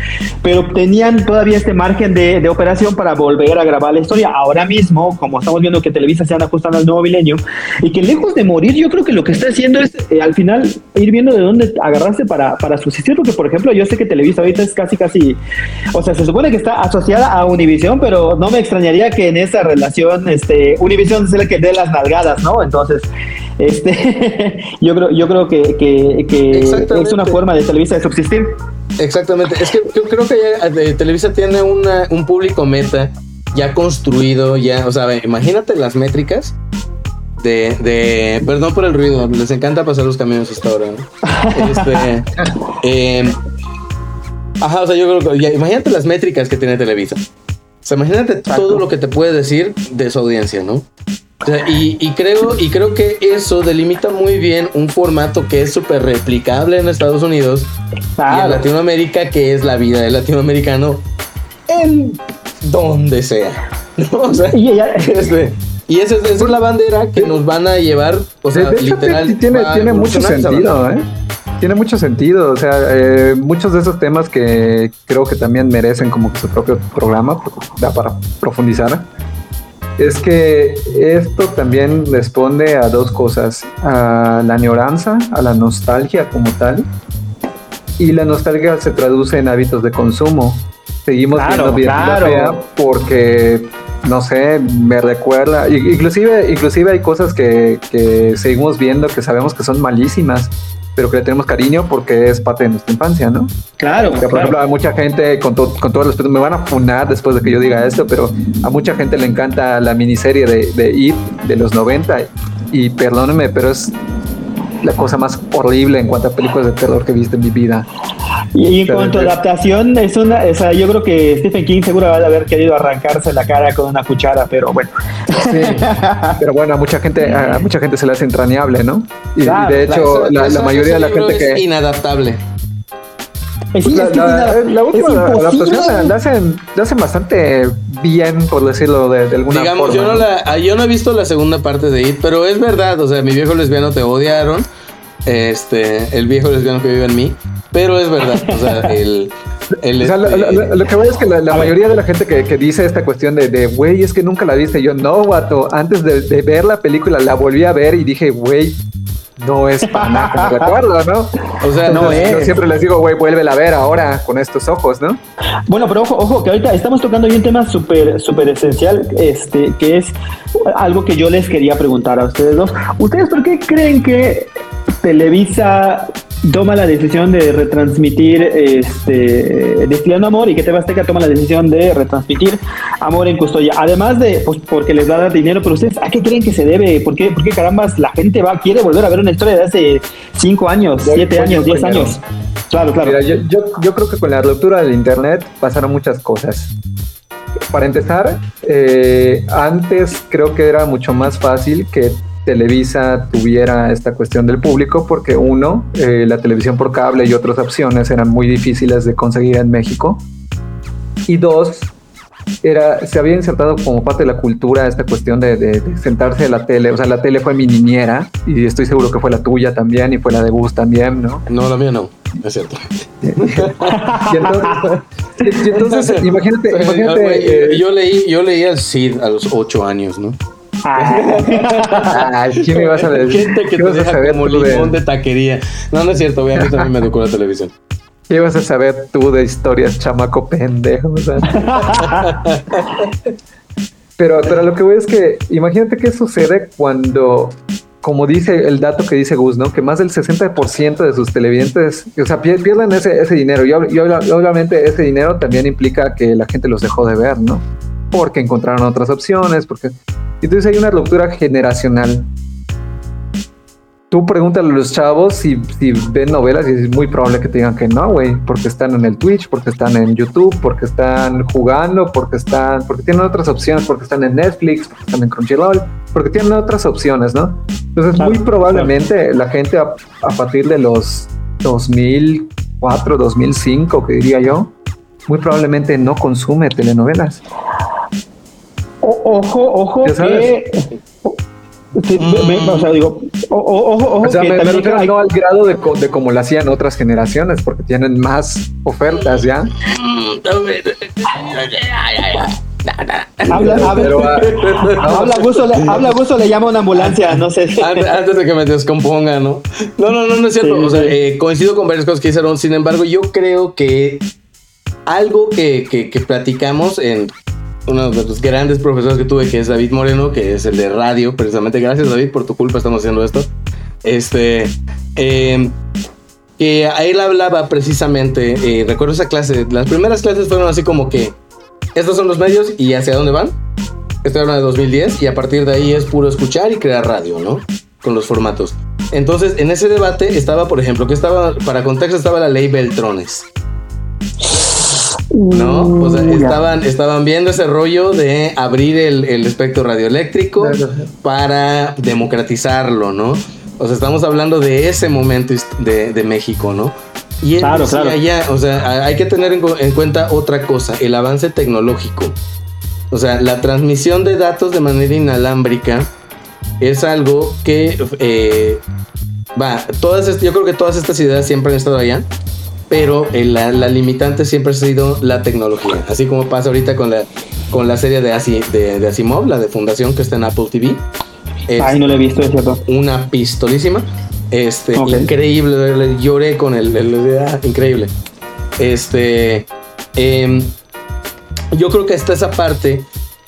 pero tenían todavía este margen de, de operación para volver a grabar la historia. Ahora mismo, como estamos viendo que Televisa se han ajustando al nuevo milenio y que lejos de morir, yo creo que lo que está haciendo es eh, al final ir viendo de dónde agarrarse para, para subsistir, porque por ejemplo, yo sé que Televisa ahorita es casi, casi, o sea, se supone que está asociada a Univision, pero no me extrañaría que en esa relación, este, Univision sea el que dé las nalgadas, ¿no? Entonces, este, *laughs* yo creo, yo creo que, que, que es una forma de Televisa de subsistir. Exactamente. Es que yo creo que ya, eh, Televisa tiene una, un público meta ya construido, ya, o sea, imagínate las métricas de, de, perdón por el ruido, les encanta pasar los camiones hasta ahora. ¿no? Este, *laughs* eh, ajá, o sea, yo creo que, ya, imagínate las métricas que tiene Televisa. O sea, imagínate todo lo que te puede decir de su audiencia, ¿no? O sea, y, y creo, y creo que eso delimita muy bien un formato que es súper replicable en Estados Unidos y en Claro. Latinoamérica, que es la vida del latinoamericano en donde sea. ¿no? O sea, Y ella- este, y esa es, esa es la bandera que nos van a llevar, o sea, de, de hecho, literal. ti- tiene, tiene mucho sentido. ¿eh? Tiene mucho sentido. O sea, eh, muchos de esos temas que creo que también merecen como que su propio programa, da para profundizar. Es que esto también responde a dos cosas: a la añoranza, a la nostalgia como tal. Y la nostalgia se traduce en hábitos de consumo. Seguimos Claro, viendo la claro. Fea porque no sé, me recuerda, inclusive, inclusive hay cosas que, que seguimos viendo que sabemos que son malísimas, pero que le tenemos cariño porque es parte de nuestra infancia, ¿no? Claro, sea, por claro. ejemplo, a mucha gente, con, to- con todo el respeto, me van a funar después de que yo diga esto, pero a mucha gente le encanta la miniserie de, de It de los 90 y perdónenme, pero es la cosa más horrible en cuanto a películas de terror que he visto en mi vida. Y, y en cuanto a adaptación, es una, o sea, yo creo que Stephen King seguro va a haber querido arrancarse la cara con una cuchara, pero bueno. Sí, *laughs* pero bueno, a mucha gente, a mucha gente se le hace entrañable, ¿no? Y, de hecho, la, mayoría de la gente creo es que inadaptable. Sí, la, es que la- última adaptación la, la hacen, la hacen bastante bien, por decirlo de, de alguna Digamos, forma. yo no, ah, yo no he visto la segunda parte de It, pero es verdad, o sea, mi viejo lesbiano te odiaron. Este, el viejo lesbiano que vive en mí. Pero es verdad, o sea, *laughs* el. el O sea, lo, este, lo- lo- lo que voy es que la, la mayoría de la gente que, que dice esta cuestión de, güey, es que nunca la viste, yo no, guato, antes de, de ver la película la volví a ver y dije, güey, no es para nada recuerdo, ¿no? O sea, No es. Yo siempre les digo, güey, vuélvela a ver ahora con estos ojos, ¿no? Bueno, pero ojo, ojo, que ahorita estamos tocando ahí un tema súper, súper esencial, este, que es algo que yo les quería preguntar a ustedes dos. ¿Ustedes por qué creen que Televisa toma la decisión de retransmitir este Destilando Amor y que TV Azteca toma la decisión de retransmitir Amor en Custodia? Además de, pues, porque les va a dar dinero, pero ustedes, ¿a qué creen que se debe? ¿Por qué, por qué carambas la gente va, quiere volver a ver una historia de hace cinco años, Ya, siete ya, años, ya, diez ya. años? Claro, claro. Mira, yo, yo, yo creo que con la ruptura del Internet pasaron muchas cosas. Para empezar, eh, antes creo que era mucho más fácil que Televisa tuviera esta cuestión del público porque uno, eh, la televisión por cable y otras opciones eran muy difíciles de conseguir en México. Y dos, era, se había insertado como parte de la cultura esta cuestión de, de- de sentarse a la tele. O sea, la tele fue mi niñera y estoy seguro que fue la tuya también y fue la de Gus también, ¿no? no, la mía no, es cierto. *laughs* Y entonces, y entonces, *laughs* imagínate, Güey, imagínate. eh, yo leí, yo leí al Cid a los ocho años, ¿no? Ah. ay, ¿qué me vas a decir? Gente que ¿Qué te vas a deja saber como tú limón de, de taquería. No, no es cierto, güey, a mí también me educó la televisión. ¿Qué vas a saber tú de historias, chamaco pendejo? O sea. pero, pero lo que voy es que, imagínate qué sucede cuando, como dice el dato que dice Gus, ¿no? Que más del 60% de sus televidentes, o sea, pier- pierden ese, ese dinero. Y obviamente ese dinero también implica que la gente los dejó de ver, ¿no? Porque encontraron otras opciones, porque... Entonces hay una ruptura generacional. Tú pregúntale a los chavos si, si ven novelas y es muy probable que te digan que no, güey, porque están en el Twitch, porque están en YouTube, porque están jugando, porque están, porque tienen otras opciones, porque están en Netflix, porque están en Crunchyroll, porque tienen otras opciones, ¿no? Entonces, Claro, muy probablemente la gente a, a partir de los 2004, 2005, que diría yo, muy probablemente no consume telenovelas. O- ojo, ojo, Ya sabes. que. Sí, me- me- o sea, digo, o- o- ojo, ojo, O sea, que me, refiero hay- no al grado de, co- de como lo hacían otras generaciones, porque tienen más ofertas ya. habla, habla, ah, *laughs* gusto, le, habla gusto, le llama a una ambulancia, no sé. *laughs* Antes, antes de que me descomponga, ¿no? No, no, no, no es cierto. Sí, o sea, sí. eh, coincido con varias cosas que hicieron. Sin embargo, yo creo que algo que, que, que platicamos en uno de los grandes profesores que tuve, que es David Moreno, que es el de radio, precisamente. Gracias, David, por tu culpa estamos haciendo esto. Este. eh, que a él hablaba precisamente, eh, recuerdo esa clase, las primeras clases fueron así como que estos son los medios y hacia dónde van. Estoy hablando de 2010 y a partir de ahí es puro escuchar y crear radio, ¿no? Con los formatos. Entonces, en ese debate estaba, por ejemplo, que estaba, para contexto, estaba la ley Beltrones, ¿no? O sea, ya. estaban, estaban viendo ese rollo de abrir el, el espectro radioeléctrico para democratizarlo, ¿no? O sea, estamos hablando de ese momento de, de México, ¿no? Y Claro, claro. ya, o sea, hay que tener en, cu- en cuenta otra cosa, el avance tecnológico. O sea, la transmisión de datos de manera inalámbrica es algo que eh, va, todas yo creo que todas estas ideas siempre han estado allá, pero la, la limitante siempre ha sido la tecnología, así como pasa ahorita con la con la serie de, Asi- de, de Asimov, la de Fundación que está en Apple TV. Es Ay, no lo he visto, es cierto. una pistolísima. Este, increíble, le- lloré con el, el- ah, increíble. Este, em, yo creo que está esa parte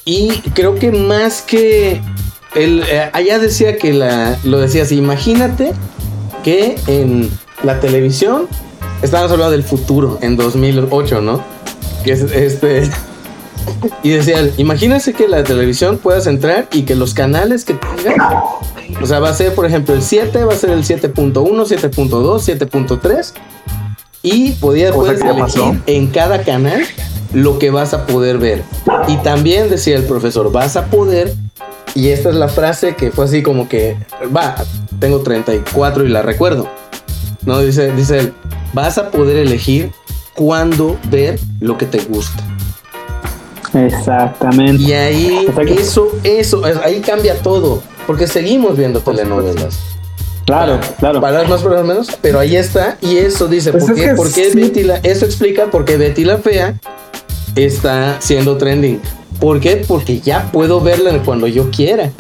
y creo que más que el, eh, allá decía que la, lo decía así, imagínate que en la televisión estábamos hablando del futuro en 2008, ¿no? Que es este y decían, imagínense que la televisión puedas entrar y que los canales que tengan o sea, va a ser, por ejemplo, el 7, va a ser el 7.1, 7.2, 7.3. Y podía, Cosa puedes que ya pasó. elegir en cada canal lo que vas a poder ver. Y también decía el profesor, vas a poder, y esta es la frase que fue así como que, va, tengo 34 y la recuerdo. No, dice, dice él, vas a poder elegir cuándo ver lo que te gusta. Exactamente. Y ahí, eso, eso, ahí cambia todo. Porque seguimos viendo telenovelas. Claro, claro. Palabras más, palabras menos, pero ahí está. Y eso dice, Pues ¿por es qué? ¿Por qué sí. Betty la- eso explica por qué Betty la Fea está siendo trending. ¿Por qué? Porque ya puedo verla cuando yo quiera.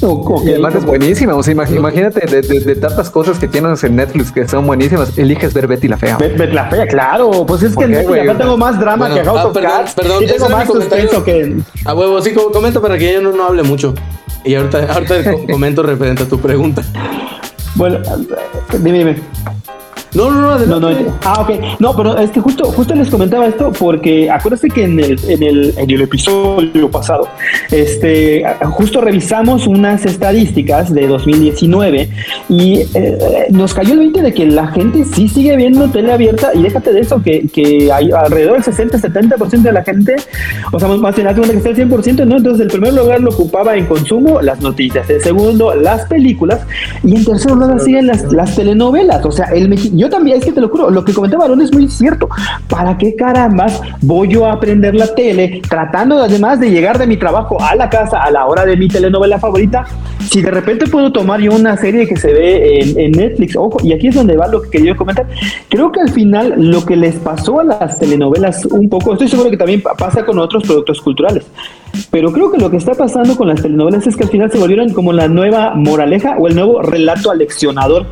Y además es buenísima. O sea, imagínate de, tantas cosas que tienes en Netflix que son buenísimas, eliges ver Betty la Fea. Betty la Fea, claro. Pues es que en Netflix tengo más drama que House ah, of Cards. Perdón, y tengo más suspenso que. A huevo, sí, comenta para que yo no, no hable mucho. Y ahorita, ahorita *laughs* comento referente a tu pregunta. Bueno, dime, dime. No, no, no, no, no, Ah, ok. No, pero es que justo, justo les comentaba esto porque acuérdense que en el, en el, en el episodio pasado, este, justo revisamos unas estadísticas de 2019 y eh, nos cayó el 20 de que la gente sí sigue viendo tele abierta y déjate de eso, que, que hay alrededor del 60-70% de la gente, o sea, más bien, que está el 100%, ¿no? Entonces, el primer lugar lo ocupaba en consumo las noticias, el segundo las películas y en tercer lugar siguen las, las telenovelas, o sea, el yo también, es que te lo juro, lo que comentaba Aaron es muy cierto. ¿Para qué carambas voy yo a aprender la tele tratando además de llegar de mi trabajo a la casa a la hora de mi telenovela favorita? Si de repente puedo tomar yo una serie que se ve en, Netflix, ojo, y aquí es donde va lo que quería comentar. Creo que al final lo que les pasó a las telenovelas un poco, estoy seguro que también pasa con otros productos culturales, pero creo que lo que está pasando con las telenovelas es que al final se volvieron como la nueva moraleja o el nuevo relato aleccionador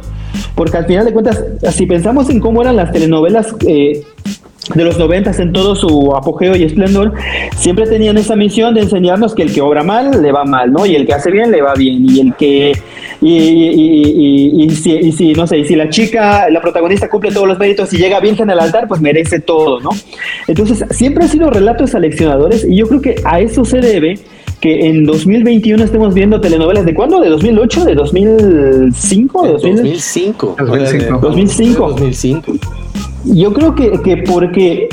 porque al final de cuentas, si pensamos en cómo eran las telenovelas eh, de los noventas en todo su apogeo y esplendor, siempre tenían esa misión de enseñarnos que el que obra mal le va mal, ¿no? Y el que hace bien le va bien, y el que, y, si, no sé, y si la chica, la protagonista cumple todos los méritos y llega virgen al altar, pues merece todo, ¿no? Entonces, siempre han sido relatos seleccionadores y yo creo que a eso se debe que en 2021 estemos viendo telenovelas de cuándo? ¿De 2008? ¿De 2005? ¿De 2005? 2005. 2005. 2005. Yo creo que, que porque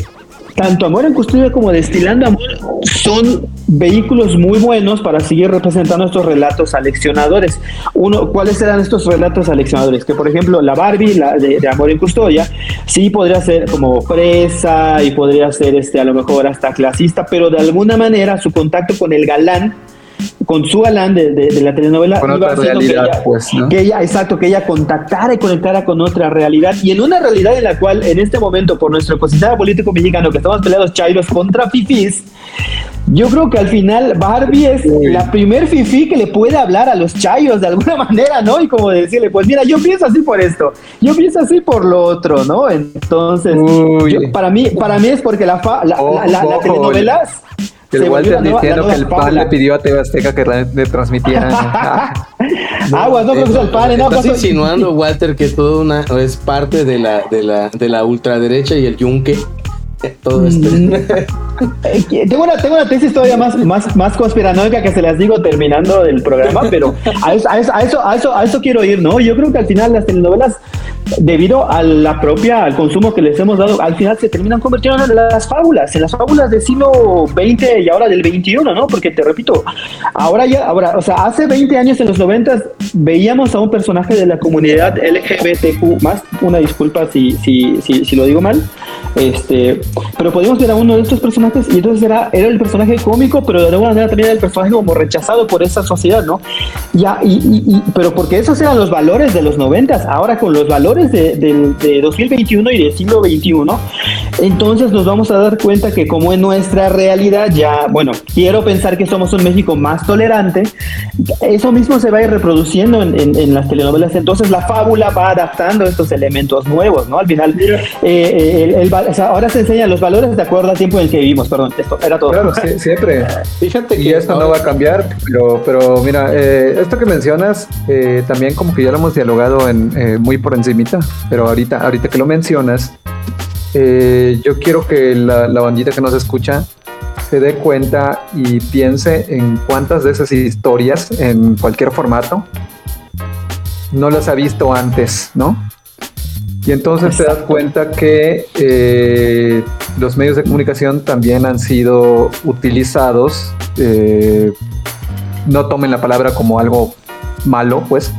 tanto Amor en Custodia como Destilando Amor son vehículos muy buenos para seguir representando estos relatos aleccionadores. Uno, ¿cuáles eran estos relatos aleccionadores? Que por ejemplo la Barbie la de, Amor en Custodia sí podría ser como fresa y podría ser este a lo mejor hasta clasista, pero de alguna manera su contacto con el galán con su galán de, la telenovela con otra realidad, pues, que ella, exacto, que ella contactara y conectara con otra realidad. Y en una realidad en la cual en este momento por nuestro ecosistema político mexicano que estamos peleados chairos contra fifis, yo creo que al final Barbie es la primer fifi que le puede hablar a los chayos de alguna *laughs* manera, ¿no? Y como decirle, pues mira, yo pienso así por esto, yo pienso así por lo otro, ¿no? Entonces, para mí, para mí es porque la, la, la, telenovelas el Walter diciendo que el PAN le pidió a TV Azteca que le transmitiera. *laughs* Aguas, no creo el PAN. No, Estás insinuando, Walter, que todo una es parte de la, de la, de la ultraderecha y el yunque todo. Mm. Eh, *laughs* *laughs* tengo, una, tengo una tesis todavía más, más, más conspiranoica que se las digo terminando el programa, pero a eso, a eso, a eso, a eso, quiero ir, ¿no? Yo creo que al final las telenovelas, debido a la propia, al consumo que les hemos dado, al final se terminan convirtiendo en las fábulas, en las fábulas del siglo XX y ahora del XXI, ¿no? Porque te repito, ahora ya, ahora, o sea, hace 20 años en los 90 veíamos a un personaje de la comunidad LGBTQ, más una disculpa si, si, si, si lo digo mal, este, pero podíamos ver a uno de estos personajes y entonces era, era el personaje cómico, pero de alguna manera también era el personaje como rechazado por esa sociedad, ¿no? Ya, y, pero porque esos eran los valores de los noventas, ahora con los valores de, de, 2021 y del siglo XXI, entonces nos vamos a dar cuenta que como en nuestra realidad ya, bueno, quiero pensar que somos un México más tolerante, eso mismo se va a ir reproduciendo en, en, las telenovelas, entonces la fábula va adaptando estos elementos nuevos, ¿no? Al final, eh, eh, el, el, ahora se enseñan los valores de acuerdo al tiempo en el que vivimos, perdón, esto era todo. Claro, siempre. Fíjate que y esto no va a cambiar, pero, pero mira, eh, esto que mencionas, eh, también como que ya lo hemos dialogado en, eh, muy por pero ahorita, ahorita que lo mencionas, yo quiero que la, la bandita que nos escucha se dé cuenta y piense en cuántas de esas historias en cualquier formato no las ha visto antes, ¿no? Y entonces te das cuenta que eh, los medios de comunicación también han sido utilizados, eh, no tomen la palabra como algo malo, pues,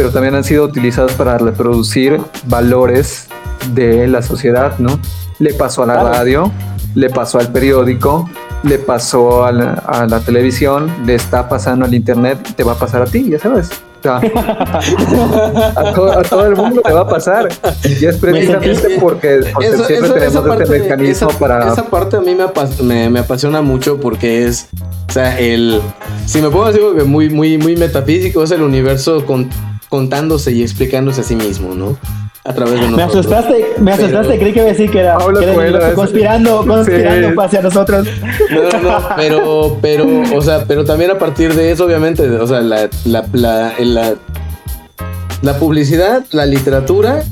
pero también han sido utilizados para reproducir valores de la sociedad, ¿no? Le pasó a la radio, le pasó al periódico, le pasó a la, a la, televisión, le está pasando al internet, te va a pasar a ti, ya sabes. a, todo el mundo le va a pasar. Y es precisamente porque, siempre tenemos este mecanismo para. Esa parte a mí me, apasiona mucho porque es. O sea, el. Si me puedo decir que muy, muy, muy metafísico, es el universo contándose y explicándose a sí mismo, ¿no? a través de nosotros. Me asustaste, me asustaste, creí que iba a decir que era, conspirando, conspirando hacia nosotros. No, no, pero, pero, o sea, pero también a partir de eso, obviamente, o sea, la, la, la, la, la publicidad, la literatura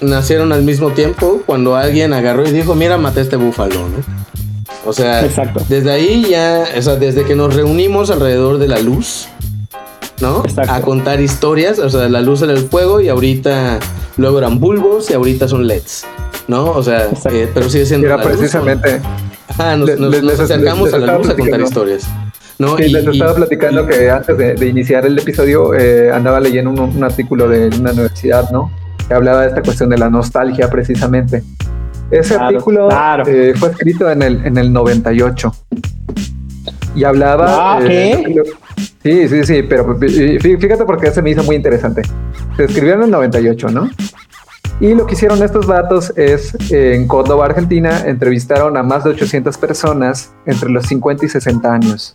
nacieron al mismo tiempo cuando alguien agarró y dijo, mira, maté a este búfalo, ¿no? O sea, Exacto. desde ahí ya, o sea, desde que nos reunimos alrededor de la luz, ¿no? A contar historias, o sea, la luz era el fuego y ahorita luego eran bulbos y ahorita son LEDs, ¿no? O sea, eh, pero sigue siendo. Era precisamente. Ajá, nos, acercamos a la luz a contar historias. ¿no? Sí, les estaba platicando que antes de, iniciar el episodio eh, andaba leyendo un, artículo de una universidad, ¿no? Que hablaba de esta cuestión de la nostalgia precisamente. Ese artículo eh, fue escrito en el, en el 98 y hablaba... Ah, ¿qué? Sí, sí, sí, pero fíjate porque se me hizo muy interesante. Se escribió en el 98, ¿no? Y lo que hicieron estos datos es, en Córdoba, Argentina, entrevistaron a más de 800 personas entre los 50 y 60 años.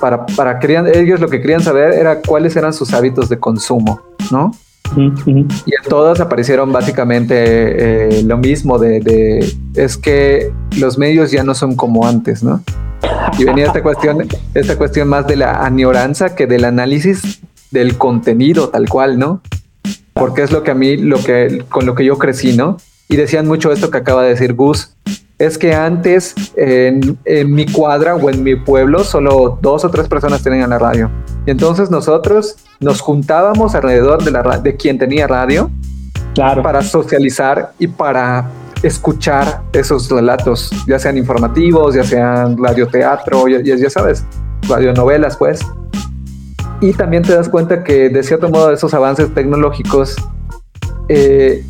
Para, para querían, ellos lo que querían saber era cuáles eran sus hábitos de consumo, ¿no? Y en todas aparecieron básicamente eh, lo mismo de, es que los medios ya no son como antes, ¿no? Y venía esta cuestión, esta cuestión más de la añoranza que del análisis del contenido tal cual, ¿no? Porque es lo que a mí, lo que, con lo que yo crecí, ¿no? Y decían mucho esto que acaba de decir Gus, es que antes en, mi cuadra o en mi pueblo solo dos o tres personas tenían la radio. Y entonces nosotros nos juntábamos alrededor de, la, de quien tenía radio claro. para socializar y para escuchar esos relatos, ya sean informativos, ya sean radioteatro, ya, ya, ya sabes, radionovelas, pues. Y también te das cuenta que de cierto modo esos avances tecnológicos eh,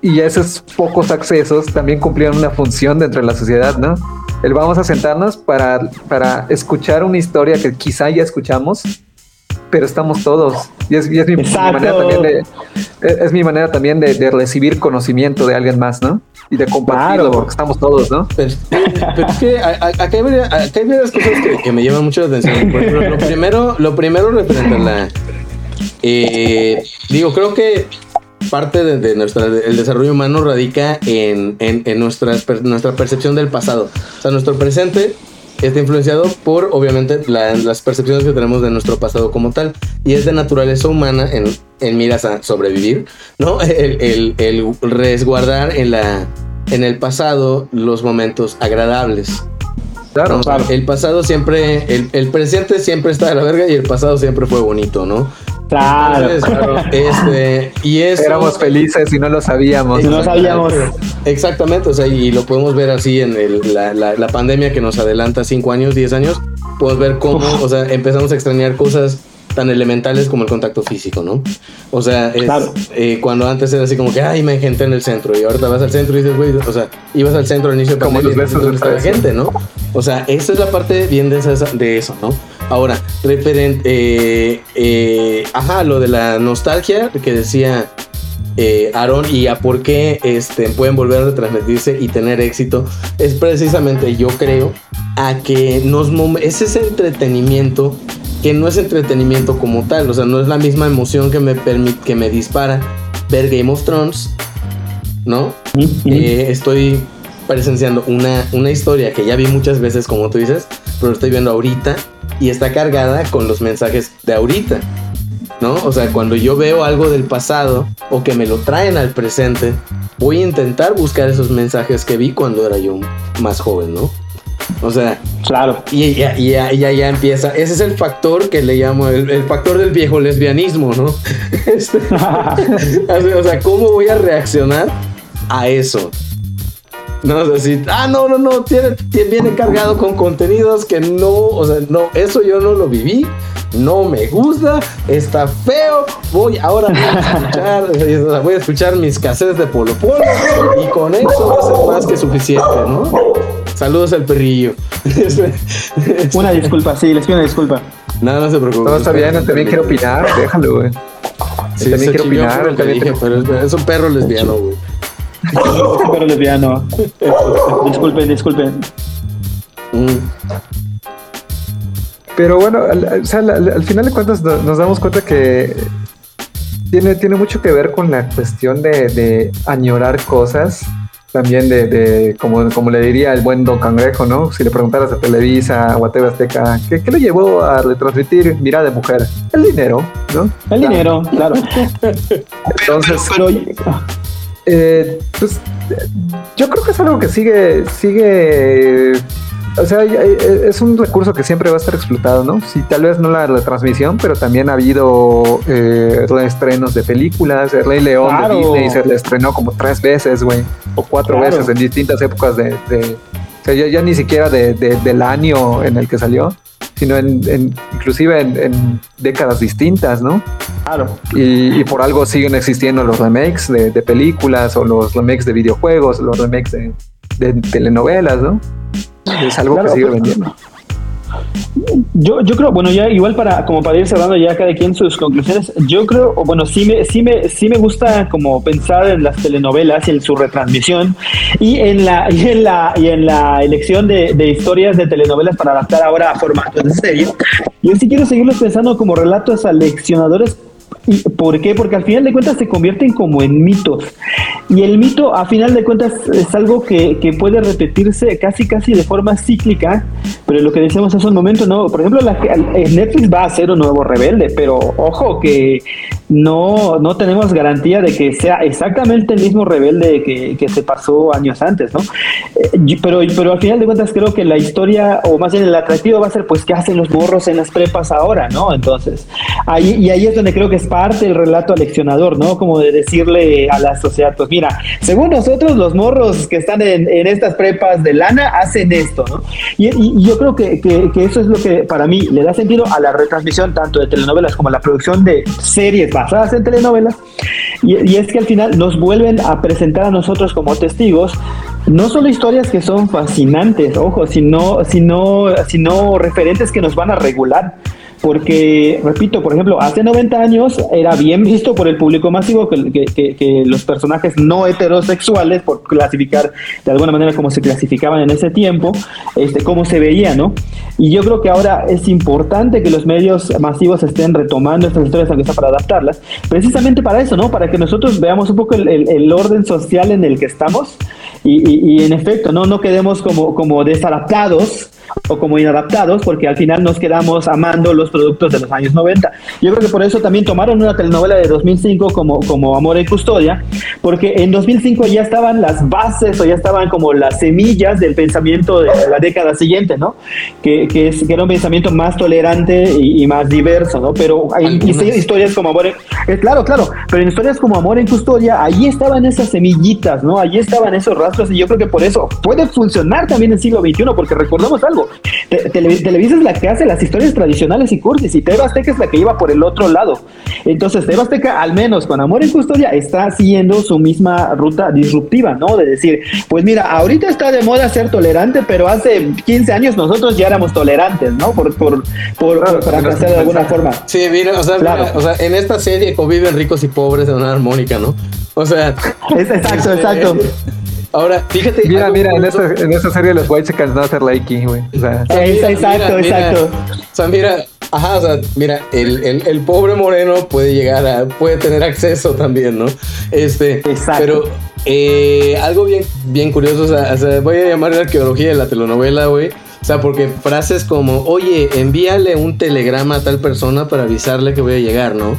y esos pocos accesos también cumplían una función dentro de la sociedad, ¿no? El vamos a sentarnos para, para escuchar una historia que quizá ya escuchamos, pero estamos todos. Y es, mi, manera también de, es mi manera también de, recibir conocimiento de alguien más, ¿no? Y de compartirlo, porque estamos todos, ¿no? Pero, es que acá hay, varias, cosas que, me llaman mucho la atención. lo primero, lo primero referente a la... Eh, digo, creo que parte de, nuestra, el desarrollo humano radica en, en, nuestra, nuestra percepción del pasado. O sea, nuestro presente está influenciado por, obviamente, las percepciones que tenemos de nuestro pasado como tal. Y es de naturaleza humana en, en miras a sobrevivir, ¿no? *laughs* El, el, resguardar en, la, en el pasado los momentos agradables. Claro, claro. El pasado siempre, el, el, presente siempre está de la verga y el pasado siempre fue bonito, ¿no? Claro. este, y eso, Éramos felices y no lo sabíamos. Y no sabíamos. Exactamente, o sea, y lo podemos ver así en la, la, pandemia que nos adelanta 5 años, 10 años. Podemos ver cómo, o sea, empezamos a extrañar cosas tan elementales como el contacto físico, ¿no? O sea, eh, cuando antes era así como que, ay, me gente en el centro, y ahorita vas al centro y dices, güey, o sea, ibas al centro al inicio de como los besos de la gente, ¿no? O sea, esa es la parte bien de, de eso, ¿no? Ahora, referente, eh, eh, ajá, lo de la nostalgia que decía eh, Aaron y a por qué este, pueden volver a retransmitirse y tener éxito, es precisamente, yo creo, a que nos es ese entretenimiento que no es entretenimiento como tal, o sea, no es la misma emoción que me permite, que me dispara ver Game of Thrones, ¿no? estoy presenciando una, una historia que ya vi muchas veces, como tú dices, pero estoy viendo ahorita y está cargada con los mensajes de ahorita. ¿No? O sea, cuando yo veo algo del pasado o que me lo traen al presente, voy a intentar buscar esos mensajes que vi cuando era yo más joven, ¿no? O sea, claro. Y ya, ya, ya, ya empieza. Ese es el factor que le llamo el, factor del viejo lesbianismo, ¿no? *laughs* Este, *laughs* *laughs* o sea, ¿cómo voy a reaccionar a eso? No, o sea, ah, no, no, no, tiene, viene cargado con contenidos que no, o sea, no, eso yo no lo viví, no me gusta, está feo, voy, ahora voy a escuchar, *laughs* voy a escuchar mis cassettes de Polo Polo y con eso va a ser más que suficiente, ¿no? Saludos al perrillo. *laughs* una disculpa, sí, les pido una disculpa. Nada, no se preocupe. Todo está bien, también quiere opinar, déjalo, güey. Sí, también chivió opinar, dije, pero es un perro lesbiano, güey. Pero lesbiano. Disculpen, disculpen. Mm. Pero bueno, al, al- o sea, al- al final de cuentas no- nos damos cuenta que tiene, tiene mucho que ver con la cuestión de, de añorar cosas. También de, de como, como le diría el buen Don Cangrejo, ¿no? Si le preguntaras a Televisa o a TV Azteca, ¿qué, qué lo llevó a retransmitir Mirada de Mujer? El dinero, ¿no? El dinero, claro. Entonces, Pero Eh, pues yo creo que es algo que sigue, sigue, o sea, eh, es un recurso que siempre va a estar explotado, ¿no? Sí, tal vez no la retransmisión, pero también ha habido eh, reestrenos de películas. El Rey León Claro. de Disney se le estrenó como tres veces, güey, o cuatro Claro. veces en distintas épocas de, de- o sea, ya, ya ni siquiera de- de- del año en el que salió, sino en, en- inclusive en, en décadas distintas, ¿no? Claro. Y, y por algo siguen existiendo los remakes de, de películas o los remakes de videojuegos, los remakes de, de telenovelas, ¿no? Es algo Claro, que sigue pues, vendiendo. Yo, yo creo, bueno, ya igual para, como para ir cerrando ya cada quien sus conclusiones, yo creo, bueno, sí me, sí me, sí me gusta como pensar en las telenovelas y en su retransmisión y en la, y en la, y en la elección de, de historias de telenovelas para adaptar ahora a formatos de serie. Yo sí quiero seguirlos pensando como relatos aleccionadores ¿Y por qué? Porque al final de cuentas se convierten como en mitos. Y el mito, a final de cuentas, es algo que, que puede repetirse casi, casi de forma cíclica. Pero lo que decíamos hace un momento, ¿no? Por ejemplo, la, Netflix va a hacer un nuevo rebelde, pero ojo que no, no tenemos garantía de que sea exactamente el mismo rebelde que, que se pasó años antes, ¿no? Eh, pero, pero al final de cuentas creo que la historia, o más bien el atractivo va a ser, pues, ¿qué hacen los morros en las prepas ahora, no? Entonces, ahí, y ahí es donde creo que es parte del relato aleccionador, ¿no? Como de decirle a la sociedad, pues mira, según nosotros los morros que están en, en estas prepas de lana hacen esto, ¿no? Y, yo creo que, que- que eso es lo que para mí le da sentido a la retransmisión tanto de telenovelas como a la producción de series basadas en telenovelas. Y, es que al final nos vuelven a presentar a nosotros como testigos no solo historias que son fascinantes, ojo, sino, sino, sino referentes que nos van a regular. Porque, repito, por ejemplo, hace 90 años era bien visto por el público masivo que, que- que- que los personajes no heterosexuales, por clasificar de alguna manera como se clasificaban en ese tiempo, este, cómo se veía, ¿no? Y yo creo que ahora es importante que los medios masivos estén retomando estas historias, aunque sea para adaptarlas, precisamente para eso, ¿no? Para que nosotros veamos un poco el, el- el orden social en el que estamos y, y- y en efecto, ¿no? No quedemos como, como desadaptados o como inadaptados, porque al final nos quedamos amando los productos de los años 90. Yo creo que por eso también tomaron una telenovela de 2005 como, como Amor y Custodia, porque en 2005 ya estaban las bases o ya estaban como las semillas del pensamiento de la década siguiente, ¿no? Que, que, es, que era un pensamiento más tolerante y, y más diverso, ¿no? Pero hay historias como Amor en, eh, claro, claro, pero en historias como Amor en Custodia, ahí estaban esas semillitas, ¿no? Allí estaban esos rastros y yo creo que por eso puede funcionar también en el siglo XXI, porque recordemos algo, Te- Tele- Televisa es la que hace las historias tradicionales y cursis y TV Azteca es la que iba por el otro lado. Entonces, TV Azteca, al menos con Amor en Custodia, está siguiendo su misma ruta disruptiva, ¿no? De decir, pues mira, ahorita está de moda ser tolerante, pero hace 15 años nosotros ya éramos tolerantes, ¿no? Por, por, por, Claro, por porque fracasar de alguna forma. Sí, mira, o sea, Claro. mira, o sea, en esta serie conviven ricos y pobres de una armónica, ¿no? O sea, *laughs* Es, exacto, este, exacto. Ahora, fíjate. Mira, mira, en esta, en esta serie los White Chickens no hacer likey, güey. O sea, mira, exacto, mira, mira. exacto. O sea, mira, ajá, o sea, mira, el, el, el pobre moreno puede llegar a, puede tener acceso también, ¿no? Este, Exacto. pero eh, algo bien, bien curioso, o sea, o sea, voy a llamar la arqueología de la telenovela, güey. O sea, porque frases como, oye, envíale un telegrama a tal persona para avisarle que voy a llegar, ¿no?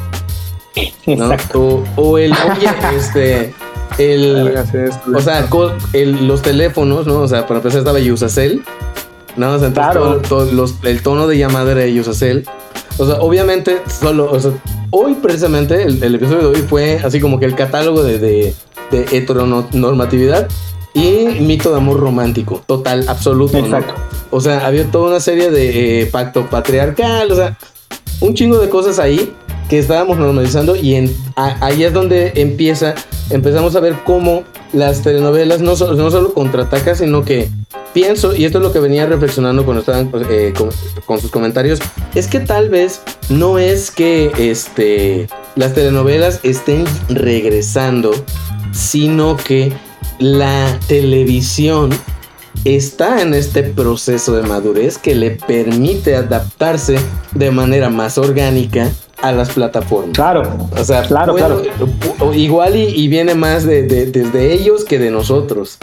¿No? Exacto. O, o el, oye, *laughs* este, el, o sea, el- los teléfonos, ¿no? O sea, para empezar estaba Usacell. ¿no? O sea, entonces Claro. todo- todo los- el tono de llamada era Usacell. O sea, obviamente, solo, o sea, hoy precisamente, el, el episodio de hoy fue así como que el catálogo de, de, de heteronormatividad y mito de amor romántico, total, absoluto. ¿no? Exacto. O sea, había toda una serie de eh, pacto patriarcal, o sea, un chingo de cosas ahí que estábamos normalizando y ahí es donde empieza, empezamos a ver cómo las telenovelas no, no solo contraatacan, sino que pienso, y esto es lo que venía reflexionando cuando estaban eh, con, con sus comentarios, es que tal vez no es que este, las telenovelas estén regresando, sino que la televisión está en este proceso de madurez que le permite adaptarse de manera más orgánica a las plataformas. Claro, O sea, Claro, claro. igual y, y viene más de, de- desde ellos que de nosotros.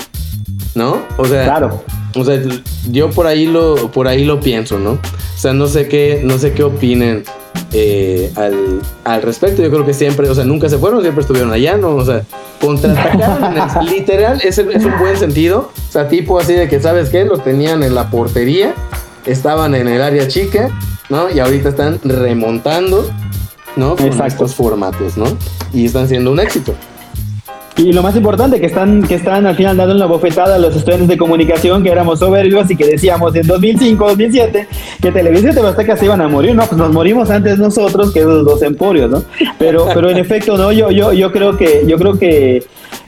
¿No? O sea, claro. o sea, yo por ahí lo, por ahí lo pienso, ¿no? O sea, no sé qué, no sé qué opinen eh, al, al respecto. Yo creo que siempre, o sea, nunca se fueron, siempre estuvieron allá, ¿no? O sea, contraatacaron, *laughs* literal, es, el- es un buen sentido. O sea, tipo así de que, ¿sabes qué? Los tenían en la portería, estaban en el área chica, ¿no? Y ahorita están remontando, ¿no? Con Exacto. estos formatos, ¿no? Y están siendo un éxito. Y lo más importante, que están, que están al final dando una bofetada a los estudiantes de comunicación que éramos soberbios y que decíamos en 2005, 2007 que Televisión Azteca se iban a morir. No, pues nos morimos antes nosotros que esos dos emporios, ¿no? Pero, pero en efecto, no, yo, yo, yo creo que, yo creo que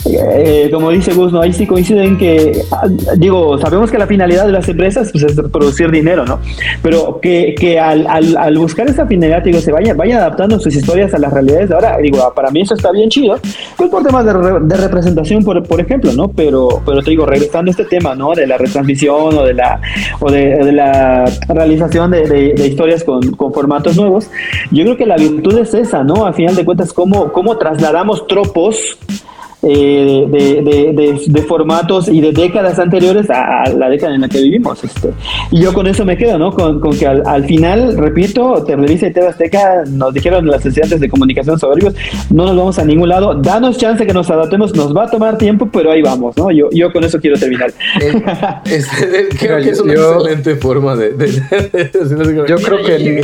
eh, como dice Gus, ¿no? ahí sí coinciden que, ah, digo, sabemos que la finalidad de las empresas pues, es producir dinero, ¿no? Pero que, que al, al, al buscar esa finalidad, digo, se vayan, vayan adaptando sus historias a las realidades de ahora, digo, para mí eso está bien chido, pues por temas de, re- de representación, por, por ejemplo, ¿no? Pero, pero te digo, regresando a este tema, ¿no? De la retransmisión o de la, o de, de la realización de- de historias con, con formatos nuevos, yo creo que la virtud es esa, ¿no? A final de cuentas, cómo, cómo trasladamos tropos eh, de, de- de- de formatos y de décadas anteriores a, a la década en la que vivimos. Este. Y yo con eso me quedo, ¿no? Con, con que al, al final, repito, Televisa y TV Azteca nos dijeron las estudiantes de comunicación soberbios, no nos vamos a ningún lado, danos chance que nos adaptemos, nos va a tomar tiempo, pero ahí vamos, ¿no? Yo, yo con eso quiero terminar. Es- es- creo Mira, que es una yo- excelente forma de... de- de- de- Yo creo que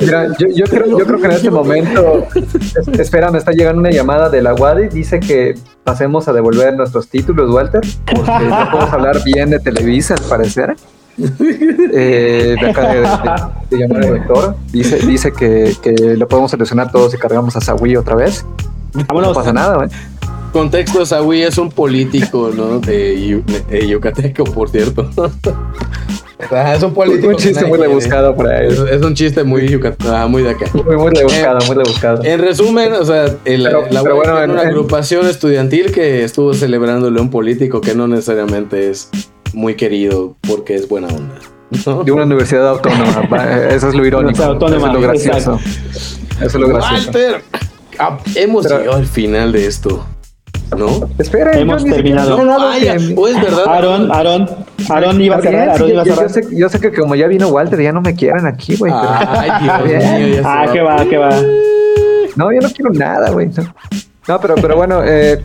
mira, yo, yo creo, yo creo que en este momento es- espera, me está llegando una llamada de la Wadi, dice que pasemos a devolver nuestros títulos, Walter, porque no *laughs* podemos hablar bien de Televisa, al parecer. Eh, de acá de, de- de llamar al rector, dice, dice que, que lo podemos solucionar todos si cargamos a Sawi otra vez. No Vámonos. pasa nada, güey. Contexto, Sawi es un político, ¿no? De, de Yucateco, por cierto. *laughs* Es un político. Un chiste muy rebuscado ahí. quiere. Es, es un chiste muy yucatecano, ah, muy de acá. Muy, muy rebuscado, muy rebuscado. En resumen, o sea, el- Pero- la pero bueno, en- una en- agrupación estudiantil que estuvo celebrándole a un político que no necesariamente es muy querido porque es buena onda. ¿no? De una universidad autónoma, *laughs* eso es lo irónico. Autónoma, eso es lo gracioso. Eso es lo gracioso. Walter, ah, hemos Pero- llegado al final de esto, ¿no? Espera, Hemos yo ni siquiera- terminado. no, no, no, Vaya, que- o es verdad. Aaron, Aaron, Aaron iba a cerrar, Aaron sí, iba a yo, cerrar. yo sé, yo sé que como ya vino Walter, ya no me quieren aquí, güey. pero- Ay, *laughs* Dios mío, Ah, va. que va, que va. No, yo no quiero nada, güey. No, No, pero, pero bueno, eh,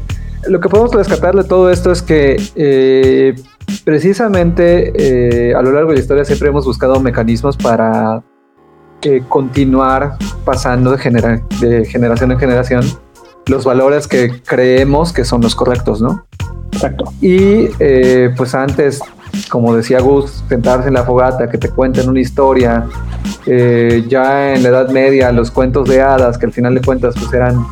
lo que podemos rescatar de todo esto es que eh, precisamente eh, a lo largo de la historia siempre hemos buscado mecanismos para eh, continuar pasando de, genera- de generación en generación los valores que creemos que son los correctos, ¿no? Exacto. Y eh, pues antes, como decía Gus, sentarse en la fogata, que te cuenten una historia, eh, ya en la Edad Media los cuentos de hadas, que al final de cuentas pues eran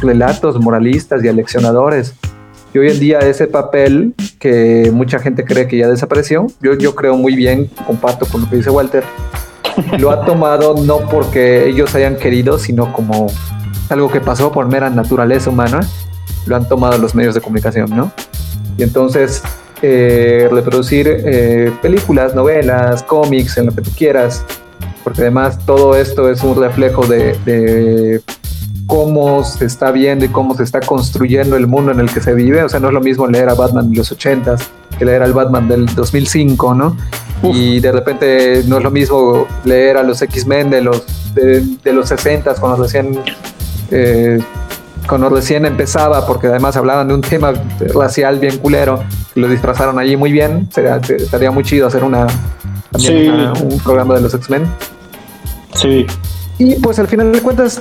relatos moralistas y aleccionadores. Y hoy en día ese papel que mucha gente cree que ya desapareció, yo, yo creo muy bien, comparto con lo que dice Walter, lo ha tomado no porque ellos hayan querido, sino como algo que pasó por mera naturaleza humana, lo han tomado los medios de comunicación, ¿no? Y entonces eh, reproducir eh, películas, novelas, cómics, en lo que tú quieras, porque además todo esto es un reflejo de, de cómo se está viendo y cómo se está construyendo el mundo en el que se vive. O sea, no es lo mismo leer a Batman de los 80s que leer al Batman del 2005, ¿no? Y de repente no es lo mismo leer a los X-Men de los, de, de los 60s cuando recién, eh, cuando recién empezaba, porque además hablaban de un tema racial bien culero lo disfrazaron allí muy bien. Sería, estaría muy chido hacer una, también Sí. una- un programa de los X-Men. Sí. Y pues al final de cuentas,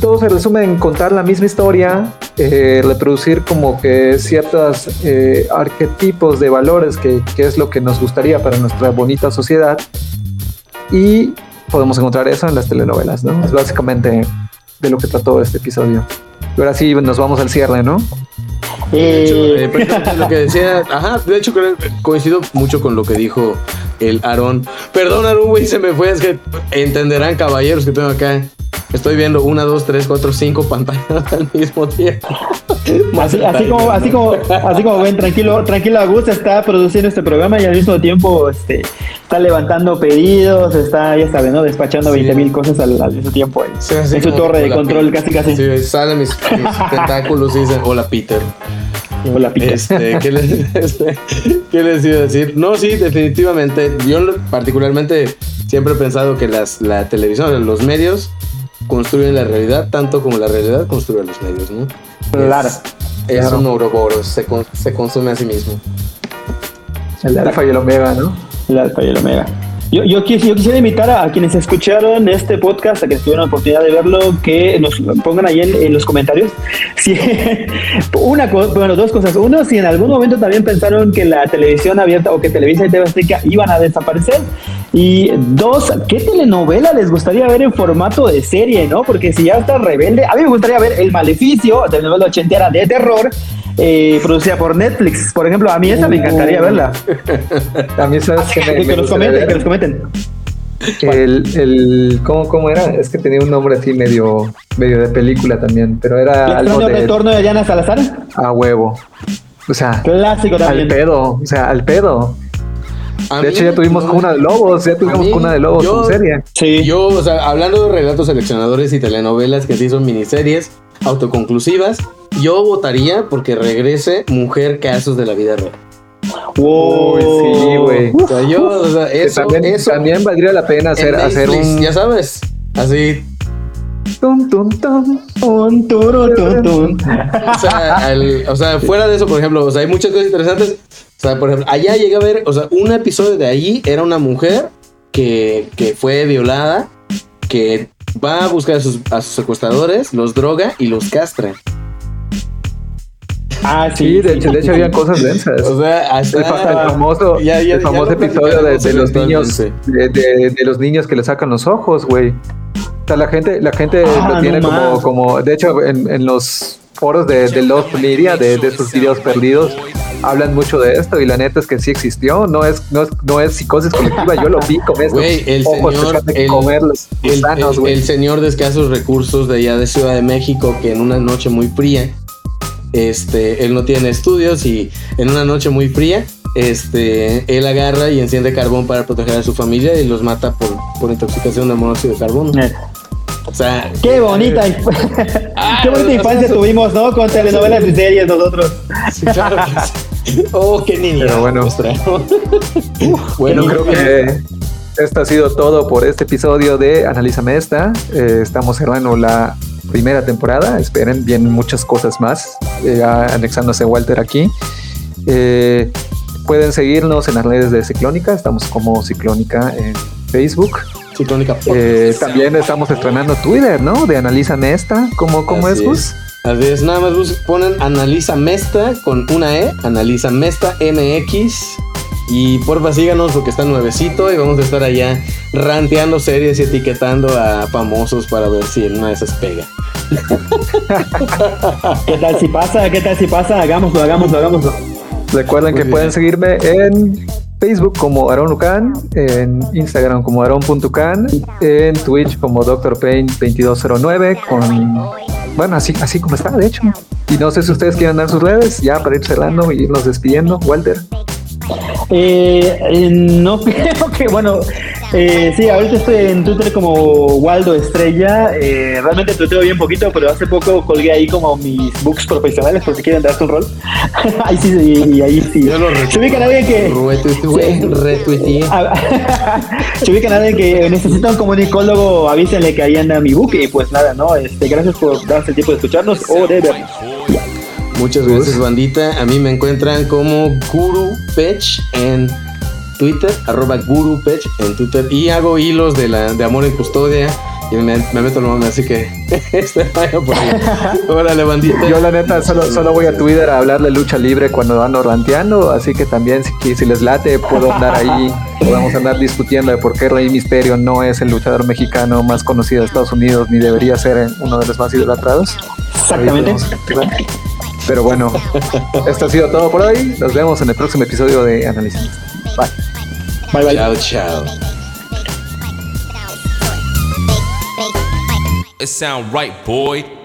todo se resume en contar la misma historia, eh, reproducir como que ciertos eh, arquetipos de valores que, que es lo que nos gustaría para nuestra bonita sociedad. Y podemos encontrar eso en las telenovelas, ¿no? Es básicamente de lo que trató este episodio. Y ahora sí nos vamos al cierre, ¿no? De hecho, Eh, *laughs* eh, precisamente lo que decía, ajá, de hecho creo- coincido mucho con lo que dijo el Aarón. Perdón, Aarón, güey, se me fue, es que entenderán, caballeros, que tengo acá. Estoy viendo una, dos, tres, cuatro, cinco pantallas al mismo tiempo. *laughs* Así, como, así como, así como ven, tranquilo, tranquilo Agus está produciendo este programa y al mismo tiempo este, está levantando pedidos, está, ya saben, ¿no? Despachando Sí. 20 mil cosas al, al mismo tiempo en, Sí, así en su torre de control, Peter. casi casi. Sí, salen mis, mis *laughs* tentáculos y dicen, hola Peter. Hola, Peter. Este, ¿qué, les, este, ¿Qué les iba a decir? No, sí, definitivamente. Yo particularmente siempre he pensado que las, la televisión, los medios construyen la realidad tanto como la realidad construye los medios, ¿no? Claro. Es, es un ouroboros, se, con- se consume a sí mismo. El alfa y el omega, ¿no? El alfa y el omega. Yo, yo, quis- yo quisiera invitar a, a quienes escucharon este podcast, a quienes tuvieron la oportunidad de verlo, que nos pongan ahí en, en los comentarios. *laughs* Si, una, bueno, dos cosas. Uno, si en algún momento también pensaron que la televisión abierta o que Televisa y TV Azteca iban a desaparecer. Y dos, ¿qué telenovela les gustaría ver en formato de serie, no? Porque si ya está rebelde, a mí me gustaría ver El Maleficio, telenovela ochentera de terror, eh, producida por Netflix. Por ejemplo, a mí esa me encantaría verla. *laughs* A mí sabes que me, Que, me nos comenten, que nos comenten. el, el ¿cómo, ¿cómo era? Es que tenía un nombre así medio, medio de película también, pero El era algo extraño de retorno de Diana Salazar. a huevo. O sea, Clásico al también. pedo, o sea, al pedo. A De mí- hecho, ya tuvimos no, Cuna de Lobos, ya tuvimos mí, Cuna de Lobos yo- en serie. Sí. Yo, o sea, hablando de relatos seleccionadores y telenovelas que sí son miniseries autoconclusivas, yo votaría porque regrese Mujer Casos de la Vida Real. Wow. Uy, sí, güey. O sea, yo, o sea, eso, también, eso también valdría la pena hacer, hacer Netflix, un ya sabes, así, tum, tum, tum. Turu, tun, tun. o sea, al- o sea, fuera de eso, por ejemplo, o sea, hay muchas cosas interesantes. O sea, por ejemplo, allá llegué a ver, o sea, un episodio de allí era una mujer que, que fue violada, que va a buscar a sus, a sus secuestradores, los droga y los castra. Ah, sí. Sí, de sí, hecho, de hecho habían cosas densas. O sea, hasta El, fa- el famoso, Ya- ya- el famoso episodio de, los niños de, de- de los niños que le sacan los ojos, güey. O sea, la gente, la gente Ah, lo no tiene como, más. como, de hecho, en, en los foros de, de Lost Media, de, de sus videos perdidos, hablan mucho de esto y la neta es que sí existió, no es, no es, no es psicosis colectiva, yo lo vi con el ojos señor, que comer los gusanos, el señor de escasos recursos de allá de Ciudad de México que en una noche muy fría, este, él no tiene estudios y en una noche muy fría, este, él agarra y enciende carbón para proteger a su familia y los mata por, por intoxicación de monóxido de carbono. Eh, O sea, Qué bonita, *laughs* Ah, qué bonita infancia tuvimos, ¿no? Con telenovelas y series nosotros. sí, claro que sí. Oh, qué niña. Pero bueno. *laughs* Bueno, creo que esto ha sido todo por este episodio de Analízame esta. Eh, estamos cerrando la primera temporada. Esperen, vienen muchas cosas más. eh, anexándose Walter aquí. Eh, pueden seguirnos en las redes de Ciclónica. Estamos como Ciclónica en Facebook. Eh, también estamos estrenando Twitter, ¿no? De Analízame esta. ¿Cómo, cómo Así es, Gus? es. Así es, nada más bus- ponen Analiza Mesta con una E, Analiza Mesta MX. Y porfa síganos porque está nuevecito y vamos a estar allá ranteando series y etiquetando a famosos para ver si en una de esas pega. *laughs* ¿Qué tal si pasa? ¿Qué tal si pasa? Hagámoslo, hagámoslo, hagámoslo. Recuerden Muy que bien. pueden seguirme en Facebook como Aaron Lucan, en Instagram como Aaron.can, en Twitch como Dr. Pain 2209 con bueno, así, así como está, de hecho. Y no sé si ustedes quieren dar sus redes, ya para ir cerrando y irnos despidiendo, Walter. Eh, no *laughs* creo que, bueno, eh, sí, ahorita estoy en Twitter como Waldo Estrella. eh, realmente tuiteo bien poquito, pero hace poco colgué ahí como mis books profesionales por si quieren darse un rol. *laughs* ahí sí, y, y ahí sí. Yo lo Se ubican a alguien que. retuiteé. retuiteé. *laughs* *laughs* Se ubican a alguien que necesita un comunicólogo, avísenle que ahí anda mi book y pues nada, ¿no? Este, gracias por darse el tiempo de escucharnos o de vernos. Muchas gracias, bandita. A mí me encuentran como Guru Pech en Twitter, arroba Guru Pech en Twitter. Y hago hilos de, la, de amor en custodia. Y me, me meto el nombre, así que *laughs* este vaya por ahí. *laughs* Órale, bandita. Yo la neta solo, solo voy a Twitter a hablar de lucha libre cuando ando ranteando, así que también si, si les late puedo andar ahí, podemos andar discutiendo de por qué Rey Misterio no es el luchador mexicano más conocido de Estados Unidos ni debería ser uno de los más idolatrados. Exactamente. Pero bueno, esto ha sido todo por hoy. Nos vemos en el próximo episodio de Análisis. Bye. Bye bye. Chao, chao. It sound right, boy.